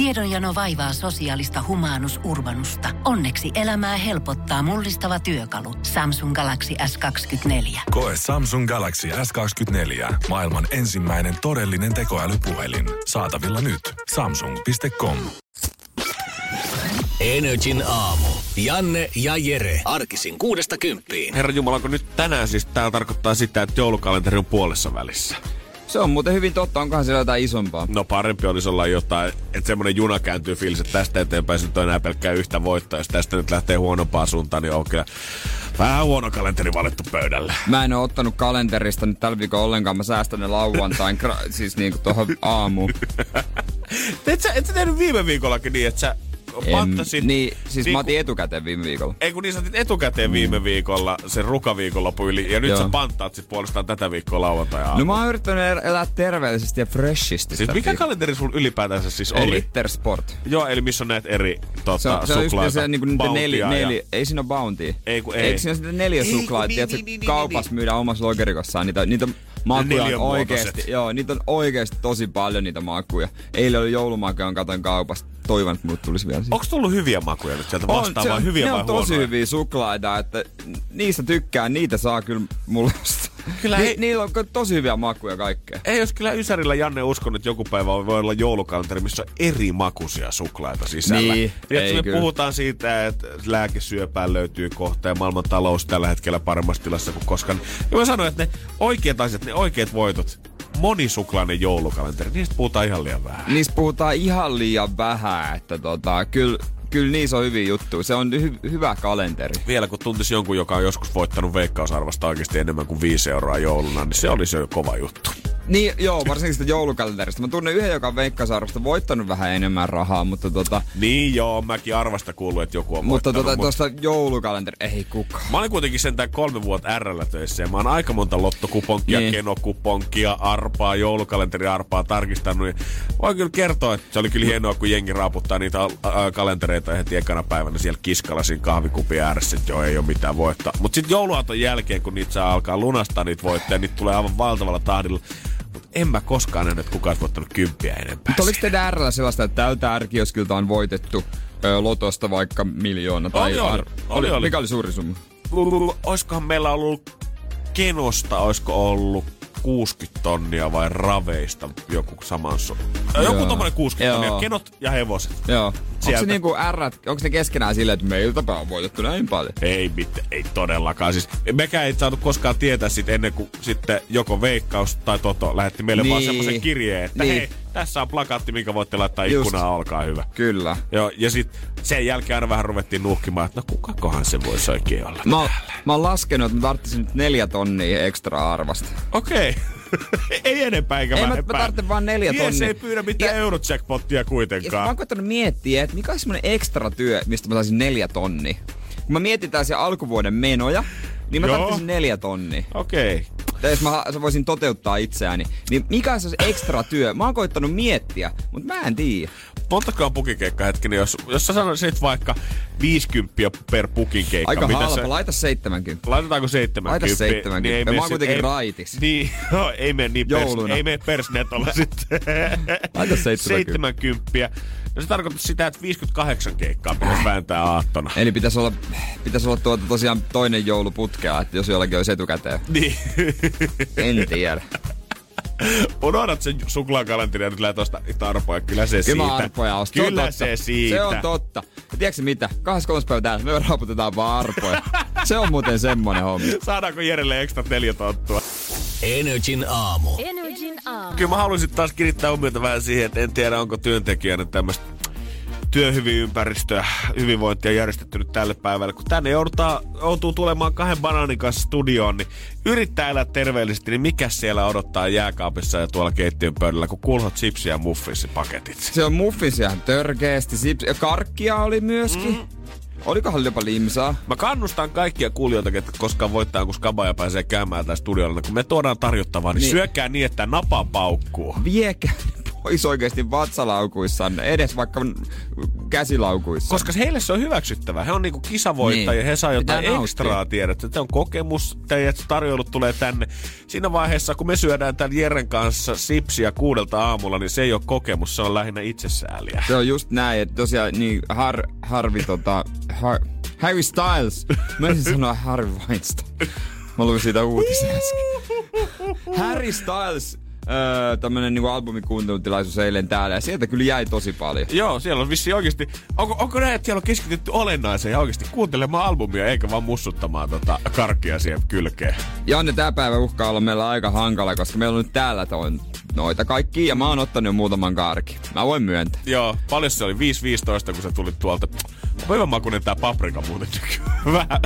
Tiedonjano vaivaa sosiaalista humanus urbanusta. Onneksi elämää helpottaa mullistava työkalu. Samsung Galaxy S24. Koe Samsung Galaxy S24. Maailman ensimmäinen todellinen tekoälypuhelin. Saatavilla nyt. Samsung.com. Energin aamu. Janne ja Jere. Arkisin kuudesta kymppiin. Herra Jumala, kun nyt tänään siis tää tarkoittaa sitä, että joulukalenteri on puolessa välissä. Se on muuten hyvin totta. Onkohan siellä jotain isompaa? No parempi olisi olla jotain, että semmonen juna kääntyy fiilis, että tästä eteenpäin se on enää pelkkää yhtä voittoa. Jos tästä nyt lähtee huonompaan suuntaan, niin on kyllä vähän huono kalenteri valittu pöydälle. Mä en oo ottanut kalenterista nyt tällä viikolla ollenkaan. Mä säästän ne lauantain, gra- siis niinku tohon aamuun. et, sä, et sä tehnyt viime viikollakin niin, että sä panttasit... Niin, siis mä otin etukäteen viime viikolla. Ei kun niin sä etukäteen mm. viime viikolla sen rukaviikonloppu yli, ja nyt Joo. sä panttaat sit puolestaan tätä viikkoa lauantai No mä oon yrittänyt el- elää terveellisesti ja freshisti. Siis mikä viikkoa. kalenteri sun ylipäätänsä siis oli? Ritter Sport. Joo, eli missä on näitä eri tota, Se on, se on just suklaita, se niinku niitä neli, Bountyä ja- neli, ei siinä ole bounty. Ei kun ei. Eikö siinä ole sitten neljä suklaita, niin, niin, niin, niin, kaupassa myydään omassa logerikossaan. Niitä, niitä makuja on oikeesti, joo, niitä on oikeesti tosi paljon niitä makuja. Eilen oli joulumakuja, katoin kaupasta. Toivon, että mulle tulisi vielä. Onks tullut hyviä makuja nyt sieltä On, vastaan se vai on- hyviä ne vai on tosi hyviä suklaita, että niistä tykkään, niitä saa kyllä mulle. Kyllä Ni, ei- Niillä on tosi hyviä makuja kaikkea. Ei jos kyllä Ysärillä Janne uskon, että joku päivä voi olla joulukalenteri, missä on eri makuisia suklaita sisällä. Niin, Tiedätkö, ei me kyllä. puhutaan siitä, että lääkesyöpään löytyy kohta ja maailman talous tällä hetkellä paremmassa tilassa kuin koskaan. Ja mä sanoin, että ne oikeat asiat, ne oikeat voitot, monisuklainen joulukalenteri, niistä puhutaan ihan liian vähän. Niistä puhutaan ihan liian vähän, että tota, kyllä, kyllä niissä on hyviä juttuja. Se on hy- hyvä kalenteri. Vielä kun tuntisi jonkun, joka on joskus voittanut veikkausarvasta oikeasti enemmän kuin 5 euroa jouluna, niin se olisi jo kova juttu. Niin, joo, varsinkin sitä joulukalenterista. Mä tunnen yhden, joka on Veikkausarvosta voittanut vähän enemmän rahaa, mutta tota, Niin joo, mäkin arvasta kuullut, että joku on mutta tota, tuosta joulukalenteri, ei kukaan. Mä olin kuitenkin sentään kolme vuotta RL töissä ja mä oon aika monta lottokuponkia, Niin. niin. kenokuponkia, arpaa, joulukalenteriarpaa tarkistanut. Ja voin kyllä kertoa, että se oli kyllä hienoa, kun jengi raaputtaa niitä ä, kalentereita heti ekana päivänä siellä kiskalla siinä kahvikupin ääressä, että joo, ei ole mitään voittaa. Mutta sitten jouluaaton jälkeen, kun niitä saa alkaa lunastaa niitä voittoja, niitä tulee aivan valtavalla tahdilla. Mutta en mä koskaan nähnyt, että kukaan olisi voittanut kymppiä enempää. Mutta oliko teidän RL sellaista, että tältä ärkioskilta on voitettu ö, lotosta vaikka miljoona? Tai Oli, oli. ar- Oli, oli. Mikä oli suuri summa? Oiskohan meillä ollut kenosta, oisko ollut 60 tonnia vai raveista joku saman su- Joku tommonen 60 Joo. tonnia, kenot ja hevoset. Joo. Onko Sieltä. se niinku R, onko ne keskenään silleen, että meiltäpä on voitettu näin paljon? Ei mitään, ei todellakaan. Siis mekään ei saatu koskaan tietää sit ennen kuin sitten joko Veikkaus tai Toto lähetti meille niin. vaan semmoisen kirjeen, että Niin. hei, tässä on plakaatti, minkä voitte laittaa Just. ikkunaan, olkaa hyvä. Kyllä. Joo, ja sitten sen jälkeen aina vähän ruvettiin nuhkimaan, että no kukakohan se voisi oikein olla. Mä, mä oon laskenut, että mä tarvitsin nyt neljä tonnia ekstra arvasta. Okei. ei enempää eikä Ei, mä- mä vähempää. tarvitsen vaan neljä Mies tonnia. ei pyydä mitään Ja- eurojackpottia Ja sit mä kuitenkaan. oon koittanut miettiä, että mikä olisi semmonen ekstra työ, mistä mä saisin neljä tonni. Kun mä mietitään se alkuvuoden menoja, niin mä Joo. tarvitsin neljä tonnia. Okei. Tai jos mä voisin toteuttaa itseäni, niin mikä olisi se ekstra työ? Mä oon koittanut miettiä, mutta mä en tiedä. Montakaan pukikeikka hetkinen, jos, jos sä sanoisit vaikka 50 per pukikeikka. Aika mitä halpa, sä- laita 70. Laitetaanko 70? Laita 70. Niin ei Mä oon kuitenkin ei, raitis. Niin, no, ei mene niin pers, ei mene persnetolla sitten. Laita 70. 70. No se tarkoittaa sitä, että 58 keikkaa pitäisi vääntää aattona. Eli pitäisi olla, pitäisi olla tuota tosiaan toinen joulu putkea, että jos jollakin olisi etukäteen. Niin. En tiedä. Unohdat sen suklaakalenteri ja nyt lähdet ostaa niitä arpoja. Kyllä se Kyllä siitä. arpoja ostan. Kyllä se, se siitä. Se on totta. Ja tiedätkö mitä? 23. päivä täällä me raaputetaan vaan arpoja. se on muuten semmonen homma. Saadaanko Jerelle ekstra neljä tonttua? Energin aamu. Energin aamu. Kyllä mä haluaisin taas kiinnittää huomiota vähän siihen, että en tiedä onko työntekijänä tämmöistä työhyvinympäristöä, hyvinvointia järjestetty nyt tälle päivälle. Kun tänne joudutaan, joutuu tulemaan kahden banaanin kanssa studioon, niin yrittää elää terveellisesti, niin mikä siellä odottaa jääkaapissa ja tuolla keittiön pöydällä, kun kulhot chipsi ja muffinsipaketit. Se on muffins ihan törkeästi. Sips- Ja karkkia oli myöskin. Mm. Olikohan jopa limsaa? Mä kannustan kaikkia kuulijoita, ketkä koskaan voittaa, kun skabaja pääsee käymään täällä studiolla. Kun me tuodaan tarjottavaa, niin, Niin. syökää niin, että napa paukkuu. Viekää olisi oikeasti vatsalaukuissanne, edes vaikka käsilaukuissa. Koska heille se on hyväksyttävää. He on niinku kisavoittajia, Niin. he saa jotain Pitää ekstraa nauttia. tiedät. Tämä on kokemus, teidät tarjoulut tulee tänne. Siinä vaiheessa, kun me syödään tämän Jeren kanssa sipsiä kuudelta aamulla, niin se ei ole kokemus, se on lähinnä itsesääliä. Se on just näin, että tosiaan niin har, Harvi tota, har, Harry Styles. Mä ensin sanoa Harry Weinstein. Mä luin siitä uutisen äsken. Harry Styles, öö, tämmönen niinku albumikuuntelutilaisuus eilen täällä ja sieltä kyllä jäi tosi paljon. Joo, siellä on vissi oikeasti, onko, onko näin, että siellä on keskitytty olennaiseen ja oikeasti kuuntelemaan albumia, eikä vaan mussuttamaan tota karkia siihen kylkeen. Janne, tää päivä uhkaa olla meillä aika hankala, koska meillä on nyt täällä toi, noita kaikki ja mä oon ottanut muutaman karki. Mä voin myöntää. Joo, paljon se oli? 5.15, kun sä tulit tuolta. Hyvän makunen tää paprika muuten. Vähän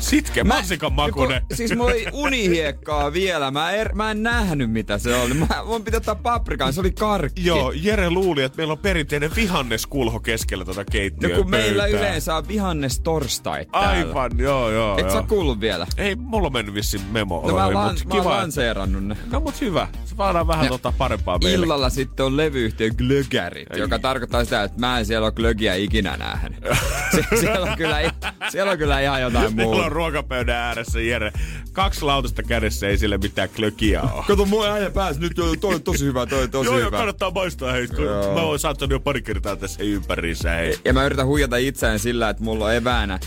sitke, mansikan makunen. Kun, siis mulla oli unihiekkaa vielä. Mä, er, mä en nähnyt mitä se oli. Mä voin pitää ottaa paprikaan, se oli karkki. Joo, Jere luuli, että meillä on perinteinen vihanneskulho keskellä tuota No keittiöä kun meillä pöytää. yleensä on vihannes torstai täällä. Aivan, joo, joo, Et sä joo. oo kuullut vielä? Ei, mulla on mennyt vissiin memo. No mä, lan, mut mä kiva, lanseerannut ne. No mut hyvä. Se saadaan vähän Ja tota parempaa meille. Illalla sitten on levyyhtiön glögärit, joka tarkoittaa sitä, että mä en siellä ole glögiä ikinä nähnyt. Sie- siellä, on kyllä, siellä on kyllä ihan jotain muuta. on ruokapöydän ääressä Jere. Kaksi lautasta kädessä, ei sille mitään klökiä ole. Kato, mua äijä pääsi nyt, joo, toi on tosi hyvä, toi on tosi Joo, joo, hyvä. kannattaa maistaa hei. Joo. Mä oon saattanut jo pari kertaa tässä ympäriinsä hei. Ja mä yritän huijata itseään sillä, että mulla on eväänä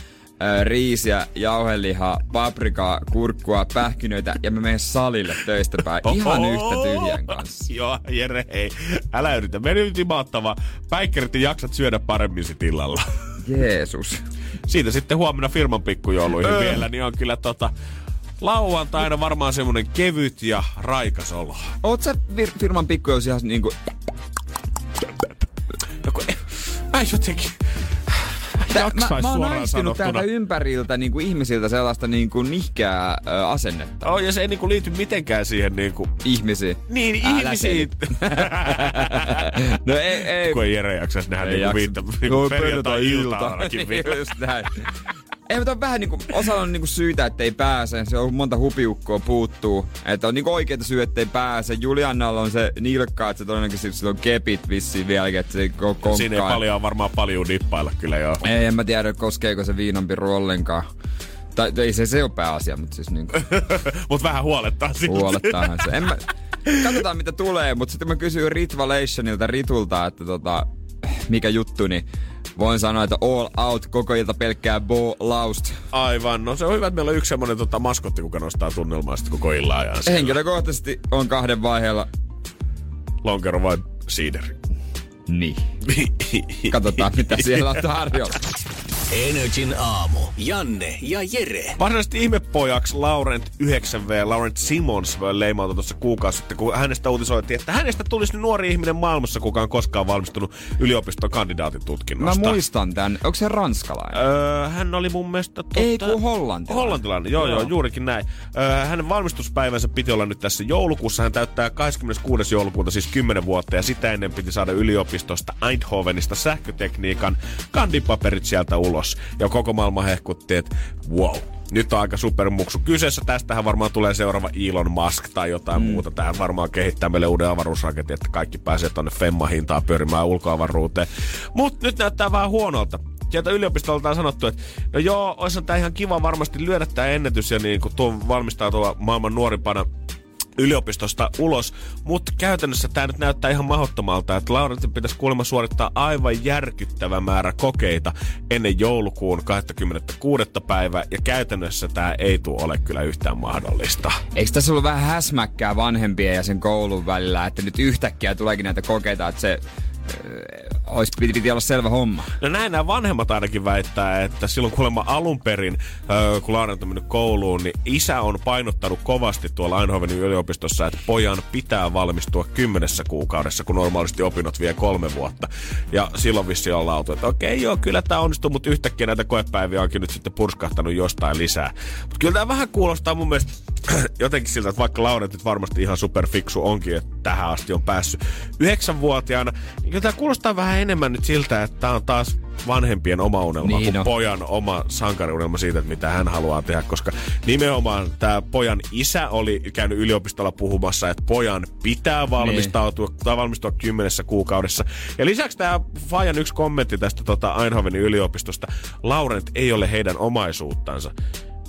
riisiä, jauhelihaa, paprikaa, kurkkua, pähkinöitä ja mä menen salille töistä päin ihan yhtä tyhjän kanssa. Joo, Jere, hei. Älä yritä. Meni nyt imaattava. Päikkerit ja jaksat syödä paremmin sit illalla. Jeesus. Siitä sitten huomenna firman pikkujouluihin vielä, niin on kyllä tota... Lauantaina varmaan semmonen kevyt ja raikas olo. Oot sä fir- firman pikkujous ihan niinku... No kun, mä jotenkin... Tää, mä, Jaksais mä oon aistinut täältä ympäriltä niinku ihmisiltä sellaista niinku nihkeää ö, asennetta Oh, ja se ei niinku liity mitenkään siihen niinku... ihmisiin. Niin, Älä ihmisiin. No ei, ei. kun ei Jere jaksaisi nähdä Ei niinku jaksa. viittä, Joo, niinku perjantai-iltaan perjantai-ilta. ainakin. Just näin. Ei, mutta on vähän niinku, osalla on niinku syitä, ettei pääse. Se on monta hupiukkoa puuttuu. Että on niinku oikeita syy, ettei pääse. Juliannalla on se nilkka, että se todennäköisesti sillä on kepit vissiin vieläkin, että se ei ko- konkkaa. Siinä ei paljon varmaan paljon dippailla kyllä joo. Ei, en mä tiedä, koskeeko se viinanpiru ollenkaan. Tai ei se, se ole pääasia, mutta siis niinku Mut vähän huolettaa silti. huolettaahan se. En mä, katsotaan mitä tulee, mutta sitten mä kysyin Ritvalationilta Ritulta, että tota, mikä juttu, niin voin sanoa, että all out koko ilta pelkkää bo laust. Aivan. No se on hyvä, että meillä on yksi semmonen tota, maskotti, kuka nostaa tunnelmaa sitten koko illan ajan. siellä. Henkilökohtaisesti on kahden vaiheella. Lonkero vai siideri? Niin. Katsotaan mitä siellä on tarjolla. Energin aamu. Janne ja Jere. Varsinaisesti ihmepojaksi Laurent 9V, Laurent Simons leimautui tuossa kuukausi sitten, kun hänestä uutisoitiin, että hänestä tulisi nuori ihminen maailmassa, kuka on koskaan valmistunut yliopiston kandidaatin Mä tutkinnosta. muistan tän. Onko se ranskalainen? Öö, hän oli mun mielestä... Totta, Ei, kun hollantilainen. Hollantilainen, joo, joo, Joo. juurikin näin. Öö, hänen valmistuspäivänsä piti olla nyt tässä joulukuussa. Hän täyttää 26. joulukuuta, siis 10 vuotta, ja sitä ennen piti saada yliopistosta Eindhovenista sähkötekniikan kandipaperit sieltä ulos. Ja koko maailma hehkutti, että wow, nyt on aika supermuksu kyseessä. Tästähän varmaan tulee seuraava Elon Musk tai jotain mm. muuta. Tähän varmaan kehittää meille uuden avaruusraketin, että kaikki pääsee tonne Femma-hintaan pyörimään ulkoavaruuteen. Mutta nyt näyttää vähän huonolta sieltä yliopistolta on sanottu, että no joo, olisi tämä ihan kiva varmasti lyödä tämä ennätys ja niin kuin tuo valmistautua maailman nuorimpana yliopistosta ulos, mutta käytännössä tämä nyt näyttää ihan mahdottomalta, että Laurentin pitäisi kuulemma suorittaa aivan järkyttävä määrä kokeita ennen joulukuun 26. päivää, ja käytännössä tämä ei tule ole kyllä yhtään mahdollista. Eikö tässä ollut vähän häsmäkkää vanhempien ja sen koulun välillä, että nyt yhtäkkiä tuleekin näitä kokeita, että se olisi, piti, piti olla selvä homma. No näin nämä vanhemmat ainakin väittää, että silloin kuulemma alun perin, kun Laurent on mennyt kouluun, niin isä on painottanut kovasti tuolla Eindhovenin yliopistossa, että pojan pitää valmistua kymmenessä kuukaudessa, kun normaalisti opinnot vie kolme vuotta. Ja silloin vissi on lautu, että okei joo, kyllä tämä onnistuu, mutta yhtäkkiä näitä koepäiviä onkin nyt sitten purskahtanut jostain lisää. Mutta kyllä tämä vähän kuulostaa mun mielestä jotenkin siltä, että vaikka Lauret nyt varmasti ihan superfiksu onkin, että tähän asti on päässyt yhdeksänvuotiaana, niin tämä kuulostaa vähän enemmän nyt siltä, että tämä on taas vanhempien oma unelma Niin kuin on. pojan oma sankariunelma siitä, että mitä hän haluaa tehdä, koska nimenomaan tämä pojan isä oli käynyt yliopistolla puhumassa, että pojan pitää valmistautua Niin. tai valmistua kymmenessä kuukaudessa. Ja lisäksi tämä Fajan yksi kommentti tästä tota Eindhovenin yliopistosta, Laurent ei ole heidän omaisuuttansa.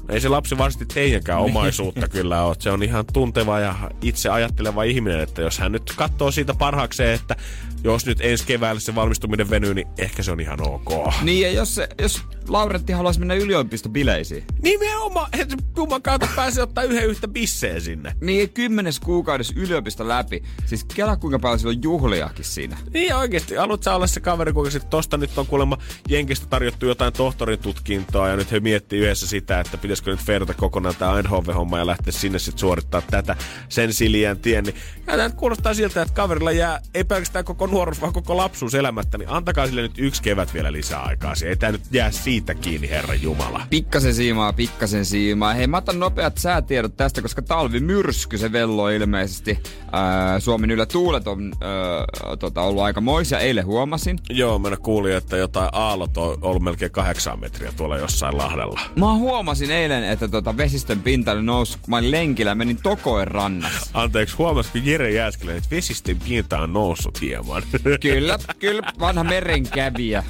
Ei se lapsi varsinaisesti teidänkään Niin. omaisuutta kyllä ole. Se on ihan tunteva ja itse ajatteleva ihminen, että jos hän nyt katsoo siitä parhaakseen, että jos nyt ensi keväällä se valmistuminen venyy, niin ehkä se on ihan ok. Niin, ja jos, se, jos Laurentti haluaisi mennä yliopistobileisiin, Nimenomaan, että Juman kautta pääsee ottaa yhden yhtä bisseen sinne. niin kymmenes kuukaudessa yliopisto läpi. Siis kela kuinka paljon sillä on juhliakin siinä. Niin oikeesti, haluat sä olla se kaveri, kuinka sit tosta nyt on kuulemma Jenkistä tarjottu jotain tohtorin tutkintoa ja nyt he miettii yhdessä sitä, että pitäisikö nyt ferata kokonaan tämä Eindhoven-homma ja lähteä sinne sitten suorittaa tätä sen Silian tien. Niin ja kuulostaa siltä, että kaverilla jää ei pelkästään koko nuoruus, vaan koko lapsuus elämättä, niin antakaa sille nyt yksi kevät vielä lisää aikaa. Ei tää nyt jää siitä kiinni, Herra Jumala. Pikkasen siimaa, pikkasen siimaa. Hei, mä otan nopeat säätiedot tästä, koska talvimyrsky se velloo ilmeisesti. Ää, Suomen ylä tuulet on ää, tota, ollut aika moisia. Eilen huomasin. Joo, mä kuulin, että jotain aallot on ollut melkein kahdeksan metriä tuolla jossain lahdella. Mä huomasin eilen, että tota, vesistön pinta oli noussut, kun mä olin lenkillä menin Tokoen rannassa. Anteeksi, huomasitko Jere Jääskelä, että vesistön pinta on noussut hieman? Kyllä, kyllä, vanha merenkävijä.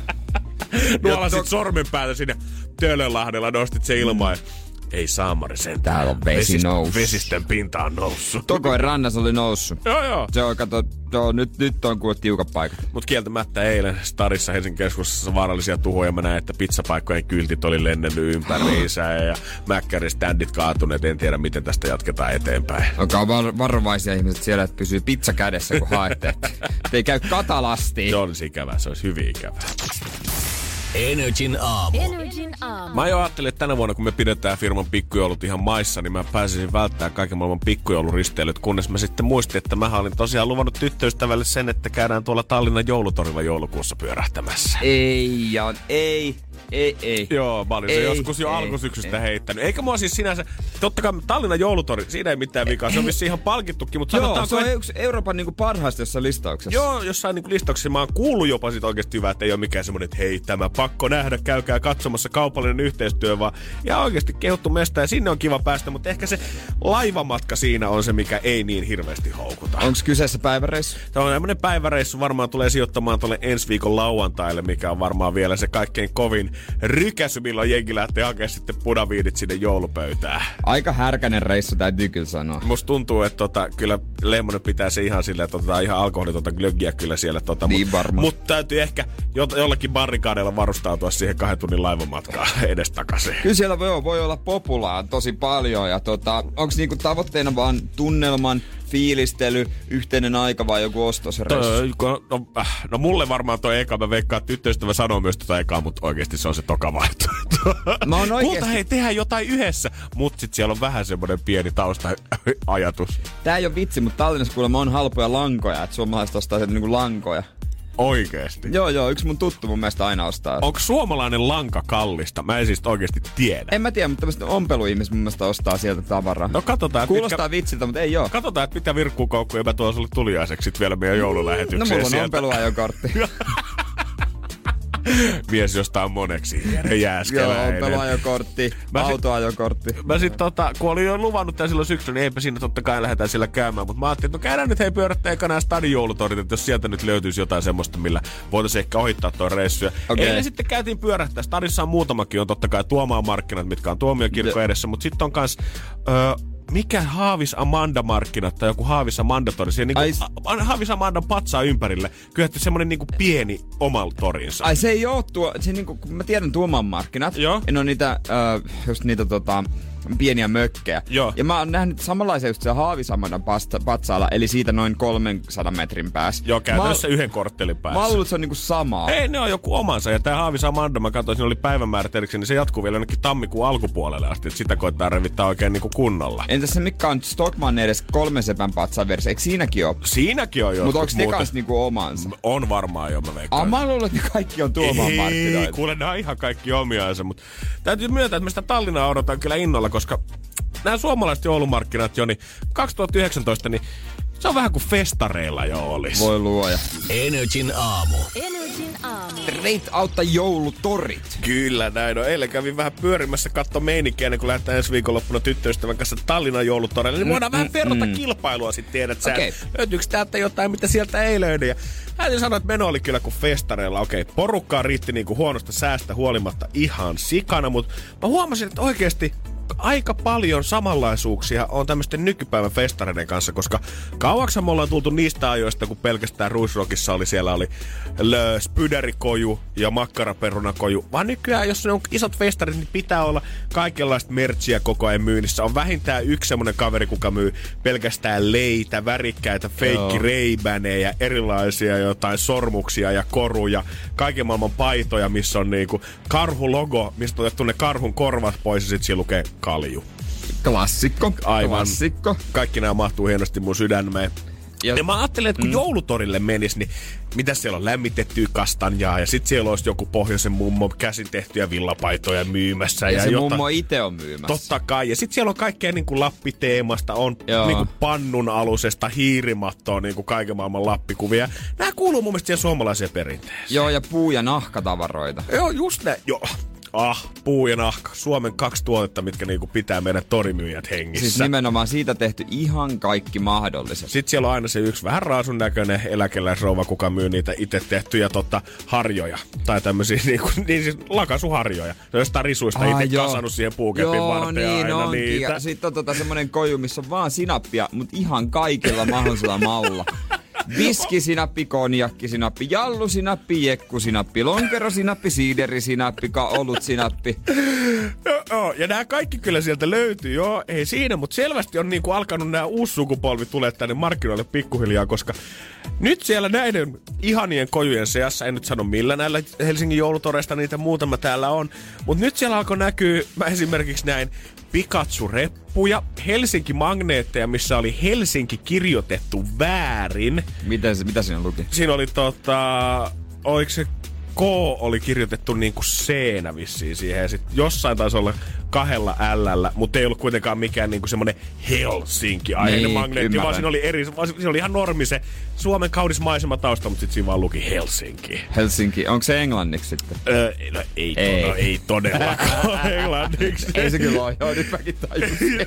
Nuolasit to- sormen päällä sinne Töölönlahdella, nostit se ilmaan. Mm. Ei saamari sen. Täällä on vesi noussut. Vesistön pinta on noussut. Tokoen rannassa oli noussut. joo, joo. Se on, kato, joo, nyt, nyt on kuule tiukat paikat. Mut kieltämättä eilen Starissa Helsingin keskustassa vaarallisia tuhoja. Mä näin, että pizzapaikkojen kyltit oli lennellyt ympäriinsä ja mäkkärin standit kaatuneet. En tiedä, miten tästä jatketaan eteenpäin. Olkaa var- varovaisia ihmiset siellä, että pysyy pizza kädessä, kun haette. ei käy katalasti. Se olisi ikävää, se olisi hyvin ikävää. Energin aamu. Energin aamu. Mä jo ajattelin, että tänä vuonna kun me pidetään firman pikkujoulut ihan maissa, niin mä pääsisin välttämään kaiken maailman pikkujouluristeilyt, kunnes mä sitten muistin, että mä olin tosiaan luvannut tyttöystävälle sen, että käydään tuolla Tallinnan joulutorilla joulukuussa pyörähtämässä. Ei, Jan, ei, ei, ei. Joo, mä olin se Ei, joskus jo ei, alkusyksystä ei. heittänyt. Eikä mua siis sinänsä, totta kai Tallinnan joulutori, siinä ei mitään vikaa, se on vissiin ihan palkittukin, mutta Joo, se on että- yksi Euroopan niinku parhaista jossain listauksessa. Joo, jossain niin listauksessa mä oon kuullut jopa siitä oikeasti hyvää, että ei ole mikään semmonen, että hei, tämä pakko nähdä, käykää katsomassa kaupallinen yhteistyö, vaan ja oikeasti kehuttu mesta ja sinne on kiva päästä, mutta ehkä se laivamatka siinä on se, mikä ei niin hirveästi houkuta. Onko kyseessä päiväreissu? Tämä on tämmönen päiväreissu varmaan tulee sijoittamaan tuolle ensi viikon lauantaille, mikä on varmaan vielä se kaikkein kovin rykäsy, milloin jengi lähtee hakemaan sitten punaviidit sinne joulupöytään. Aika härkänen reissu täytyy kyllä sanoa. Musta tuntuu, että tota, kyllä Lemmonen pitää se ihan silleen, että otetaan ihan alkoholitonta glöggiä kyllä siellä. Tota, Niin mut, varmaan. Mutta täytyy ehkä jo, jollakin barrikaadeilla varustautua siihen kahden tunnin laivamatkaan edestakaisin. Kyllä siellä voi, voi olla populaa tosi paljon ja tota, onko niinku tavoitteena vaan tunnelman, fiilistely, yhteinen aika vai joku ostosreissu? No, äh, no, mulle varmaan toi eka, mä veikkaan, että tyttöystävä sanoo myös tota ekaa, mutta oikeasti se on se toka vaihtoehto. Mä oon Kulta, hei, tehdään jotain yhdessä, mutta sit siellä on vähän semmoinen pieni tausta-ajatus. Tää ei ole vitsi, mutta Tallinnassa kuulemma on halpoja lankoja, että suomalaiset ostaa sieltä niinku lankoja. Oikeesti. Joo, joo, yksi mun tuttu mun mielestä aina ostaa. Onko suomalainen lanka kallista? Mä en siis oikeasti tiedä. En mä tiedä, mutta tämmöiset ompeluihmiset mun mielestä ostaa sieltä tavaraa. No katsotaan, Kuulostaa mitkä, vitsiltä, mutta ei oo. katsotaan, että mitä virkkukoukkuja mä tuon sulle tuliaiseksi sit vielä meidän No joululähetykseen mulla on ompeluajokortti. Mies jostain moneksi. Jere Joo, Jääskeläinen. ompeluajokortti, Mä sit- autoajokortti. Mä sit tota, kun olin jo luvannut tän silloin syksyllä, niin eipä siinä totta kai lähdetään sillä käymään. Mutta mä ajattelin, että no käydään nyt hei pyörättää ekana stadin joulutorit, että jos sieltä nyt löytyisi jotain semmoista, millä voitaisiin ehkä ohittaa tuo reissu. Okei. Eilen sitten käytiin pyörähtää. Stadissa on muutamakin, on totta kai Tuomaan markkinat, mitkä on tuomiokirkko edessä, mutta sitten on kans... Öö, mikä Haavis Amanda-markkinat tai joku Haavis Amanda-tori. Siellä Ai niinku, s- a, Haavis Amandan patsaa ympärille. Kyllä semmonen niinku pieni oma torinsa. Ai se ei oo tuo, se niinku, kun mä tiedän Tuoman markkinat. Joo. Ne on niitä, äh, just niitä tota, pieniä mökkejä. Joo. Ja mä oon nähnyt samanlaisia just siellä Haavisamadan pasta- patsaalla, eli siitä noin 300 metrin päässä. Joo, käytännössä Mä, yhden korttelin päässä. mä luulen, se on niinku samaa. Ei, ne on joku omansa. Ja tää Haavis Amanda, mä katsoin, siinä oli päivämäärät erikseen, niin se jatkuu vielä jonnekin tammikuun alkupuolelle asti. Että sitä koittaa revittää oikein niinku kunnolla. Entäs se mikä on Stockman edes kolmen sepän patsaan versio, eikö siinäkin oo? Siinäkin on jo. Mutta onko ne kans niinku omansa? On varmaan jo, mä veikkaan. Ah, mä luulen, että kaikki on Tuoman Ei, markkinoita. kuule, ne on ihan kaikki omiaansa, mutta täytyy myöntää, että mä sitä Tallinnaa odotan kyllä innolla, koska nämä suomalaiset joulumarkkinat jo, niin 2019, niin se on vähän kuin festareilla jo olisi. Voi luoja. Energin aamu. Energin aamu. Reit autta joulutorit. Kyllä näin on. Eilen kävin vähän pyörimässä katto meininkiä ennen kuin lähdetään ensi viikonloppuna tyttöystävän kanssa Tallinnan joulutoreille. Niin voidaan vähän verrata kilpailua sitten tiedät sä. Okay. Löytyykö täältä jotain, mitä sieltä ei löydy. Ja täytyy sanoa, että meno oli kyllä kuin festareilla. Okei, okay, porukkaa riitti niinku huonosta säästä huolimatta ihan sikana, mutta mä huomasin, että oikeasti aika paljon samanlaisuuksia on tämmöisten nykypäivän festareiden kanssa, koska kauaksi me ollaan tultu niistä ajoista, kun pelkästään Ruisrockissa oli, siellä oli lö, spyderikoju ja makkaraperunakoju, vaan nykyään, jos ne on isot festarit, niin pitää olla kaikenlaista merchia koko ajan myynnissä. On vähintään yksi semmonen kaveri, kuka myy pelkästään leitä, värikkäitä, feikkireibänejä, erilaisia jotain sormuksia ja koruja, kaiken maailman paitoja, missä on niinku karhulogo, mistä on otettu ne karhun korvat pois ja sit siinä lukee kalju. Klassikko. Aivan. Klassikko. Kaikki nämä mahtuu hienosti mun sydämeen. Ja- Ja, mä ajattelin, että kun mm. joulutorille menis, niin mitä siellä on lämmitettyä kastanjaa ja sitten siellä olisi joku pohjoisen mummo käsin tehtyjä villapaitoja myymässä. Ja, Ja, se jota- mummo itse on myymässä. Totta kai. Ja sitten siellä on kaikkea niin kuin Lappi-teemasta, on Joo. niin kuin pannun alusesta hiirimattoa, niin kuin kaiken maailman lappikuvia. Nämä kuuluu mun mielestä siihen suomalaiseen perinteeseen. Joo, ja puu- ja nahkatavaroita. Joo, just näin. Joo. Ah, puu ja nahka. Suomen kaksi tuotetta, mitkä niinku pitää meidän torimyyjät hengissä. Siis nimenomaan siitä tehty ihan kaikki mahdolliset. Sitten siellä on aina se yksi vähän raasun näköinen eläkeläisrouva, kuka myy niitä itse tehtyjä tota, harjoja. Tai tämmöisiä niinku, niin siis lakasuharjoja. Se on jostain risuista itse kasannut siihen puukepin Joo, varteen niin aina onkin. niitä. Ja sitten on tota semmonen koju, missä on vaan sinappia, mutta ihan kaikilla mahdollisella maulla. Viskisinappi, konjakkisinappi, jallusinappi, jekkusinappi, lonkerosinappi, siiderisinappi, ka- olutsinappi. Joo, ja nämä kaikki kyllä sieltä löytyy, joo, ei siinä, mutta selvästi on niinku alkanut nämä uusi sukupolvi tulee tänne markkinoille pikkuhiljaa, koska nyt siellä näiden ihanien kojujen seassa, en nyt sano millä näillä Helsingin joulutoreista niitä muutama täällä on, mutta nyt siellä alkoi näkyä, mä esimerkiksi näin Pikachu-reppuja, Helsinki-magneetteja, missä oli Helsinki kirjoitettu väärin. Miten se, mitä siinä luki? Siinä oli tota, oliko se K oli kirjoitettu niinku c vissiin siihen. Ja sit jossain taisi olla kahdella l mutta ei ollut kuitenkaan mikään niinku semmonen Helsinki-aiheinen Niin, magneetti, ymmärrän. vaan siinä oli eri, se oli ihan normi se Suomen kaunis maisema tausta, mutta sitten siinä vaan luki Helsinki. Helsinki, onko se englanniksi sitten? Öö, no, ei, Ei. No, ei todellakaan englanniksi. Ei se kyllä ole, joo, nyt mäkin tajusin.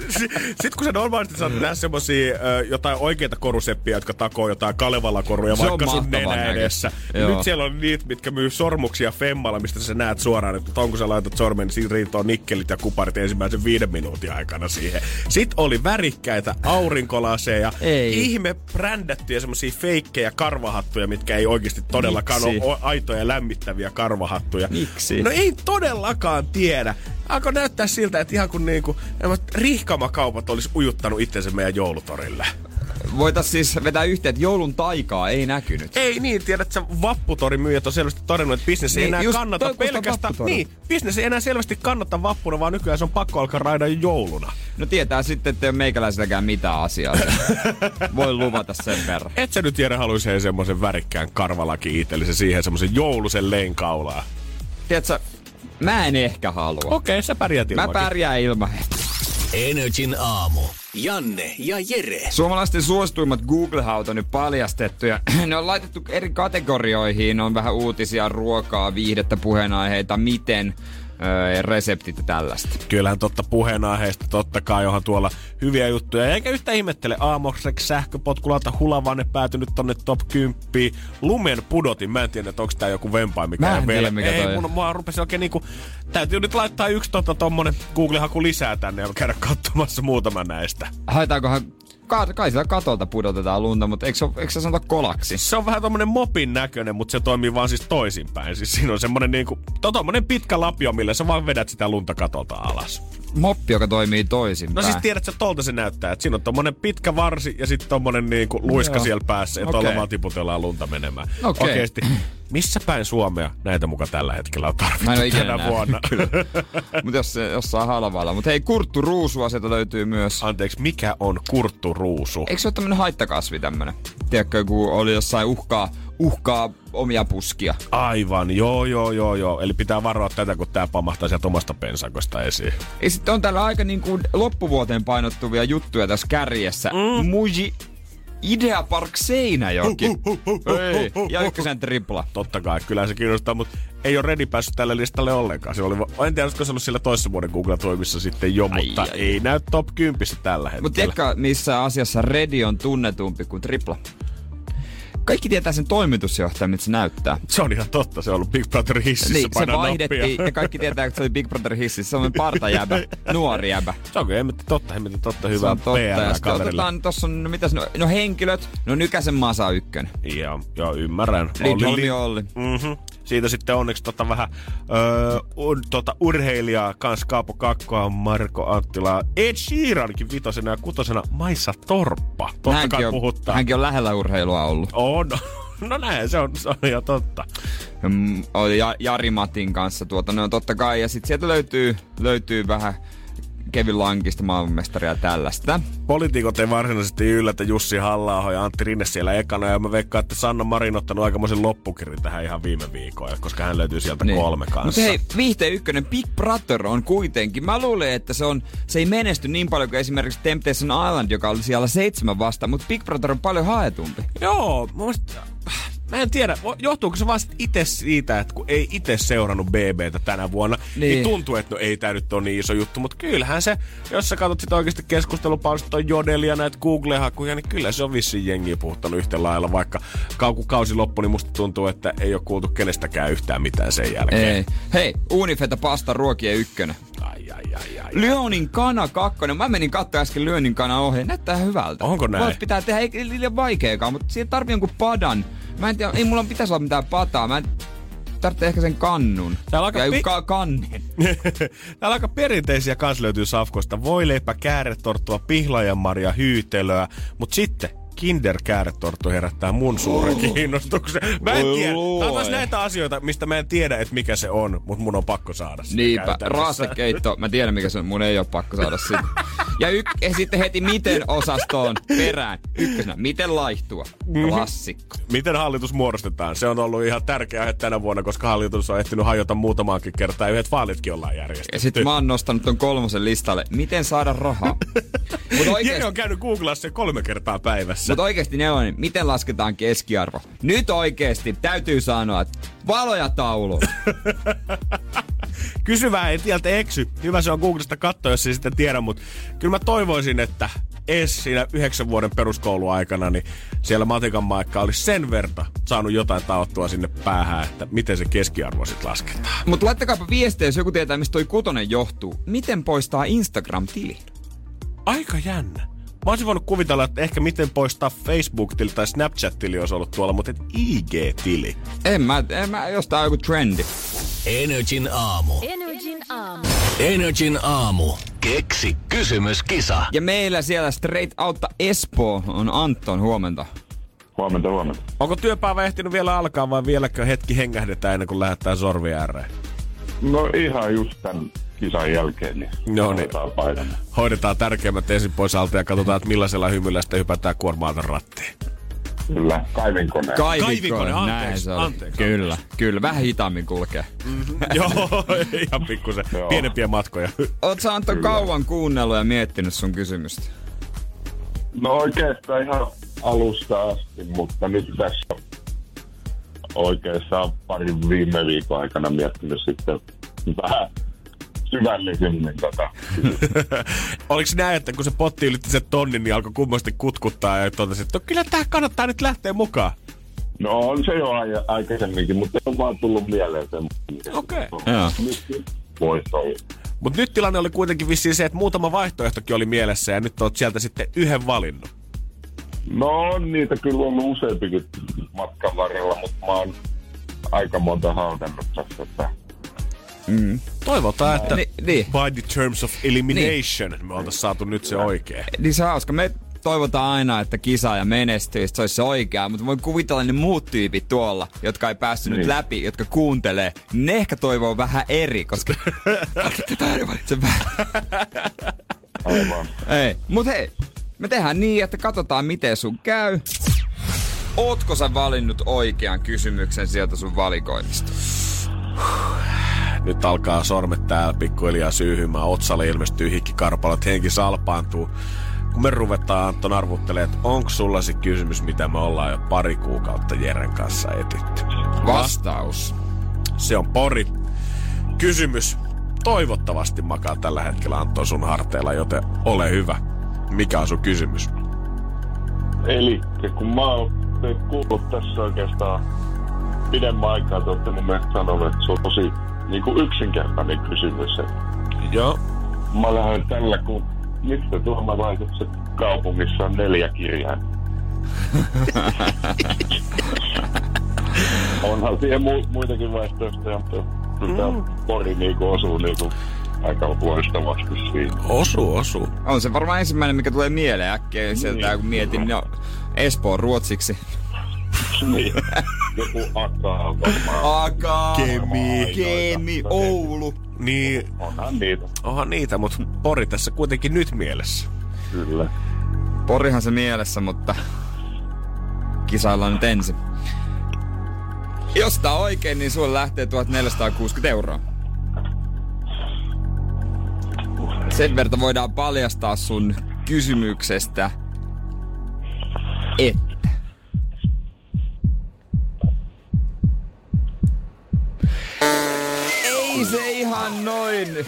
Sitten kun sä normaalisti saat nähdä semmosia jotain oikeita koruseppiä, jotka takoo jotain Kalevala-koruja Se on vaikka sun nenä edessä. Joo. nyt siellä on niitä, mitkä myy sormuksia femmalla, mistä sä näet suoraan, että ton kun sä laitat sormen, niin siinä riittoo nikkelit ja kuparit ensimmäisen viiden minuutin aikana siihen. Sitten oli värikkäitä aurinkolaseja, Ei. ihme brändättyjä semmosia feikkejä karvahattuja, mitkä ei oikeasti todellakaan Miksi? ole aitoja lämmittäviä karvahattuja. Miksi? No ei todellakaan tiedä. Alkoi näyttää siltä, että ihan kuin niinku, rihkamakaupat olisi ujuttanut itsensä meidän joulutorille. Voitais siis vetää yhteen, että joulun taikaa ei näkynyt. Ei niin, tiedät sä, vapputorin myyjät on selvästi todennut, että bisnes ei Niin, enää kannata pelkästään... vapputori. Niin, bisnes ei enää selvästi kannata vappuna, vaan nykyään se on pakko alkaa raida jo jouluna. No tietää sitten, että ei ole meikäläisilläkään mitään asiaa. Voi luvata sen verran. Et sä nyt Jere haluaisi hei semmoisen värikkään karvalaki itsellesi siihen semmoisen joulusen leenkaulaa. Tiedätkö, mä en ehkä halua. Okei, sä pärjäät Mä ilmankin. pärjään ilman. Energin aamu. Janne ja Jere. Suomalaisten suosituimmat Google-haut on nyt paljastettu ja ne on laitettu eri kategorioihin. On vähän uutisia, ruokaa, viihdettä, puheenaiheita, miten, öö, reseptit ja tällaista. Kyllähän totta puheenaiheesta, totta kai onhan tuolla hyviä juttuja. Eikä yhtä ihmettele Aamokseksi sähköpotkulauta hulavanne päätynyt tonne top 10. Lumen pudotin. Mä en tiedä, että onko tää joku vempain, mikä Mä en on tiedä, vielä. mikä Ei, toi mun, mua rupesi oikein niinku... Täytyy nyt laittaa yksi tota, tommonen Google-haku lisää tänne ja käydä katsomassa muutaman näistä. Haetaankohan, ka- kai sillä katolta pudotetaan lunta, mutta eikö eikö se sanota kolaksi? Se on vähän tommonen mopin näköinen, mutta se toimii vaan siis toisinpäin. Siis siinä on semmonen niinku... To, tommonen pitkä lapio, millä sä vaan vedät sitä lunta katolta alas. Moppi, joka toimii toisinpäin. No siis tiedät sä, tolta se näyttää, että siinä on tommonen pitkä varsi ja sitten tommonen niinku luiska Joo. siellä päässä ja Okei. tuolla vaan tiputellaan lunta menemään. Okei. Oikeesti, missä päin Suomea näitä muka tällä hetkellä on Mä en tarvittu ole ikinä tänä nähnyt, vuonna? Mutta jos se jossain halvalla. Mutta hei, Kurttu Ruusua sieltä löytyy myös. Anteeksi, mikä on kurtturuusu? Eikö se ole tämmönen haittakasvi tämmönen? Tiedätkö, kun oli jossain uhkaa, uhkaa omia puskia. Aivan, joo, joo, joo, joo. Eli pitää varoa tätä, kun tää pamahtaa sieltä omasta pensakosta esiin. Ja sitten on täällä aika niin kuin loppuvuoteen painottuvia juttuja tässä kärjessä. Mm. Muji Idea Park Seinäjoki. Ei. Ja ykkösen tripla. Totta kai, kyllä se kiinnostaa, mutta ei ole Redi päässyt tälle listalle ollenkaan. Se oli, en tiedä, olisiko se ollut sillä toisessa vuoden Google-toimissa sitten jo, ai, mutta ai, ei ai. näy top 10 tällä hetkellä. Mutta tiedätkö, missä asiassa Redi on tunnetumpi kuin tripla? Kaikki tietää sen toimitusjohtajan, mitä se näyttää. Se on ihan totta, se on ollut Big Brother hississä niin, se vaihdettiin noppia. ja kaikki tietää, että se oli Big Brother hississä. Se on partajäbä, nuori jäbä. Se on kyllä totta, hemmetti totta, hyvä on totta. Ja sitten otetaan tossa on, no mitäs, no, no henkilöt, no Nykäsen Masa ykkönen. Joo, joo, ymmärrän. Lindholmi Olli. Mm-hmm. Siitä sitten onneksi tota vähän öö, un, tota urheilijaa kans Kaapo Kakkoa, Marko Anttila, Ed Sheerankin vitosena ja kutosena Maissa Torppa. Totta hänkin kai on, puhuttaa. Hänkin on lähellä urheilua ollut. On. No näin, se on, se on ihan totta. Mm, oli Jari Matin kanssa tuota, no totta kai. Ja sitten sieltä löytyy, löytyy vähän Kevin Lankista maailmanmestaria ja tällaista. Poliitikot ei varsinaisesti yllätä Jussi halla ja Antti Rinne siellä ekana. Ja mä veikkaan, että Sanna Marin ottanut aikamoisen loppukirin tähän ihan viime viikolla, koska hän löytyy sieltä niin. kolme kanssa. Mutta hei, viihteen ykkönen Big Brother on kuitenkin. Mä luulen, että se, on, se ei menesty niin paljon kuin esimerkiksi Temptation Island, joka oli siellä seitsemän vasta, mutta Big Brother on paljon haetumpi. Joo, mielestä Mä en tiedä, johtuuko se vaan itse siitä, että kun ei itse seurannut BBtä tänä vuonna, niin, niin tuntuu, että no ei tää nyt ole niin iso juttu. Mutta kyllähän se, jos sä katsot sitä oikeasti keskustelupalstoa Jodelia, näitä Google-hakuja, niin kyllä se on vissiin jengiä puhuttanut yhtä lailla. Vaikka kaukukausi loppui, niin musta tuntuu, että ei ole kuultu kenestäkään yhtään mitään sen jälkeen. Ei. Hei, Unifeta pasta ruokien ykkönen. Ai, ai, ai, ai. Lyonin kana kakkonen. Mä menin katsoa äsken Lyonin kana ohi. Näyttää hyvältä. Onko näin? Voit pitää tehdä, ei liian vaikeakaan, mutta siihen tarvii jonkun padan Mä en tiedä, ei mulla pitäisi olla mitään pataa. Mä en tarvitse ehkä sen kannun. Täällä aika ja pi- ka- kannin. Täällä aika perinteisiä kans löytyy safkoista. Voileipä, kääretorttua, pihlajanmarja, hyytelöä. Mut sitten kinder kääretorttu herättää mun suuren oh. kiinnostuksen. Mä en tiedä. Tämä on näitä asioita, mistä mä en tiedä, että mikä se on, mutta mun on pakko saada sitä Niinpä, raastekeitto. Mä tiedän, mikä se on. Mun ei ole pakko saada sitä. Ja, y- ja sitten heti miten osastoon perään. Ykkösenä, miten laihtua? Mhm. Klassikko. Miten hallitus muodostetaan? Se on ollut ihan tärkeä aihe tänä vuonna, koska hallitus on ehtinyt hajota muutamaankin kertaa. Yhdet vaalitkin ollaan järjestetty. Ja sitten mä oon nostanut ton kolmosen listalle. Miten saada rahaa? Mut oikeasti... on käynyt Googlassa kolme kertaa päivässä. Mutta oikeasti nelonen, miten lasketaan keskiarvo? Nyt oikeasti täytyy sanoa, että valoja taulu. Kysyvää ei tieltä eksy. Hyvä se on Googlesta katsoa, jos ei sitten tiedä, mutta kyllä mä toivoisin, että edes siinä yhdeksän vuoden peruskouluaikana, niin siellä matikan maikka olisi sen verta saanut jotain taottua sinne päähän, että miten se keskiarvo sitten lasketaan. Mutta laittakaapa viestiä, jos joku tietää, mistä toi kutonen johtuu. Miten poistaa Instagram-tili? Aika jännä. Mä olisin voinut kuvitella, että ehkä miten poistaa Facebook-tili tai Snapchat-tili olisi ollut tuolla, mutta IG-tili. En mä, en mä jostain joku trendi. Energin aamu. Energin aamu. Energin aamu. Keksi kysymyskisa. Ja meillä siellä Straight Outta Espoo on Anton. Huomenta. Huomenta, huomenta. Onko työpäivä ehtinyt vielä alkaa vai vieläkö hetki hengähdetään ennen kuin lähdetään sorvi ääreen? No ihan just tämän kisan jälkeen, niin, no niin. hoidetaan Hoidetaan tärkeimmät ensin pois alta ja katsotaan, että millaisella hymyllä sitten hypätään kuorma rattiin. Kyllä, kaivinkone. Kaivinkone, anteeksi, näin se oli. anteeksi. Kyllä, kyllä, vähän hitaammin kulkee. Mm-hmm. Joo, ihan pikkusen, pienempiä matkoja. Oot sä Antto kauan kuunnellut ja miettinyt sun kysymystä? No oikeastaan ihan alusta asti, mutta nyt tässä oikeastaan parin viime viikon aikana miettinyt sitten vähän syvällisemmin tota. Oliko näin, että kun se potti ylitti se tonnin, niin alkoi kummasti kutkuttaa ja totesi, että no, kyllä tää kannattaa nyt lähteä mukaan? No on se jo aikaisemminkin, mutta on vaan tullut mieleen sen. Okei. Okay. Mutta nyt tilanne oli kuitenkin vissiin se, että muutama vaihtoehtokin oli mielessä ja nyt oot sieltä sitten yhden valinnut. No on niitä kyllä ollut useampikin matkan varrella, mutta mä oon aika monta hautannut tässä, että Mm. Toivotaan, että Ni, niin. by the terms of elimination niin. me oltaisiin saatu nyt se oikein. Niin se hauska. Me toivotaan aina, että kisa ja menestyy, se olisi se oikea, mutta voin kuvitella ne muut tyypit tuolla, jotka ei päässyt niin. nyt läpi, jotka kuuntelee, ne ehkä toivoo vähän eri, koska. Aivan. Ei, mut hei, me tehdään niin, että katsotaan miten sun käy. Ootko sä valinnut oikean kysymyksen sieltä sun valikoimista? Nyt alkaa sormet täällä pikkuhiljaa syyhymään. Otsalle ilmestyy hikkikarpalot, henki salpaantuu. Kun me ruvetaan Anton arvuttelemaan, että onko sulla se kysymys, mitä me ollaan jo pari kuukautta Jeren kanssa etitty. Vastaus. Se on pori. Kysymys toivottavasti makaa tällä hetkellä Anton sun harteilla, joten ole hyvä. Mikä on sun kysymys? Eli kun mä oon kuullut tässä oikeastaan pidemmän aikaa, te olette mun mielestä sanonut, että se on tosi niin kuin yksinkertainen kysymys. Joo. Mä lähden tällä, kun mistä suomalaiset kaupungissa on neljä kirjaa. Onhan siihen mu- muitakin vaihtoehtoja, mutta kyllä mm. pori niinku osuu niinku aika loistavasti siinä. Osu, osu. On se varmaan ensimmäinen, mikä tulee mieleen äkkiä sieltä, kun mietin, no Espoon ruotsiksi. niin. Joku akaa varmaan. Aka, Kemi. Kemi, Oulu. Niin, Onhan niitä, onhan niitä, mutta pori tässä kuitenkin nyt mielessä. kyllä. Porihan se mielessä, mutta kisaillaan nyt ensin. Jos tää oikein, niin sulle lähtee 1460 euroa. Sen verta voidaan paljastaa sun kysymyksestä, että ei se ihan noin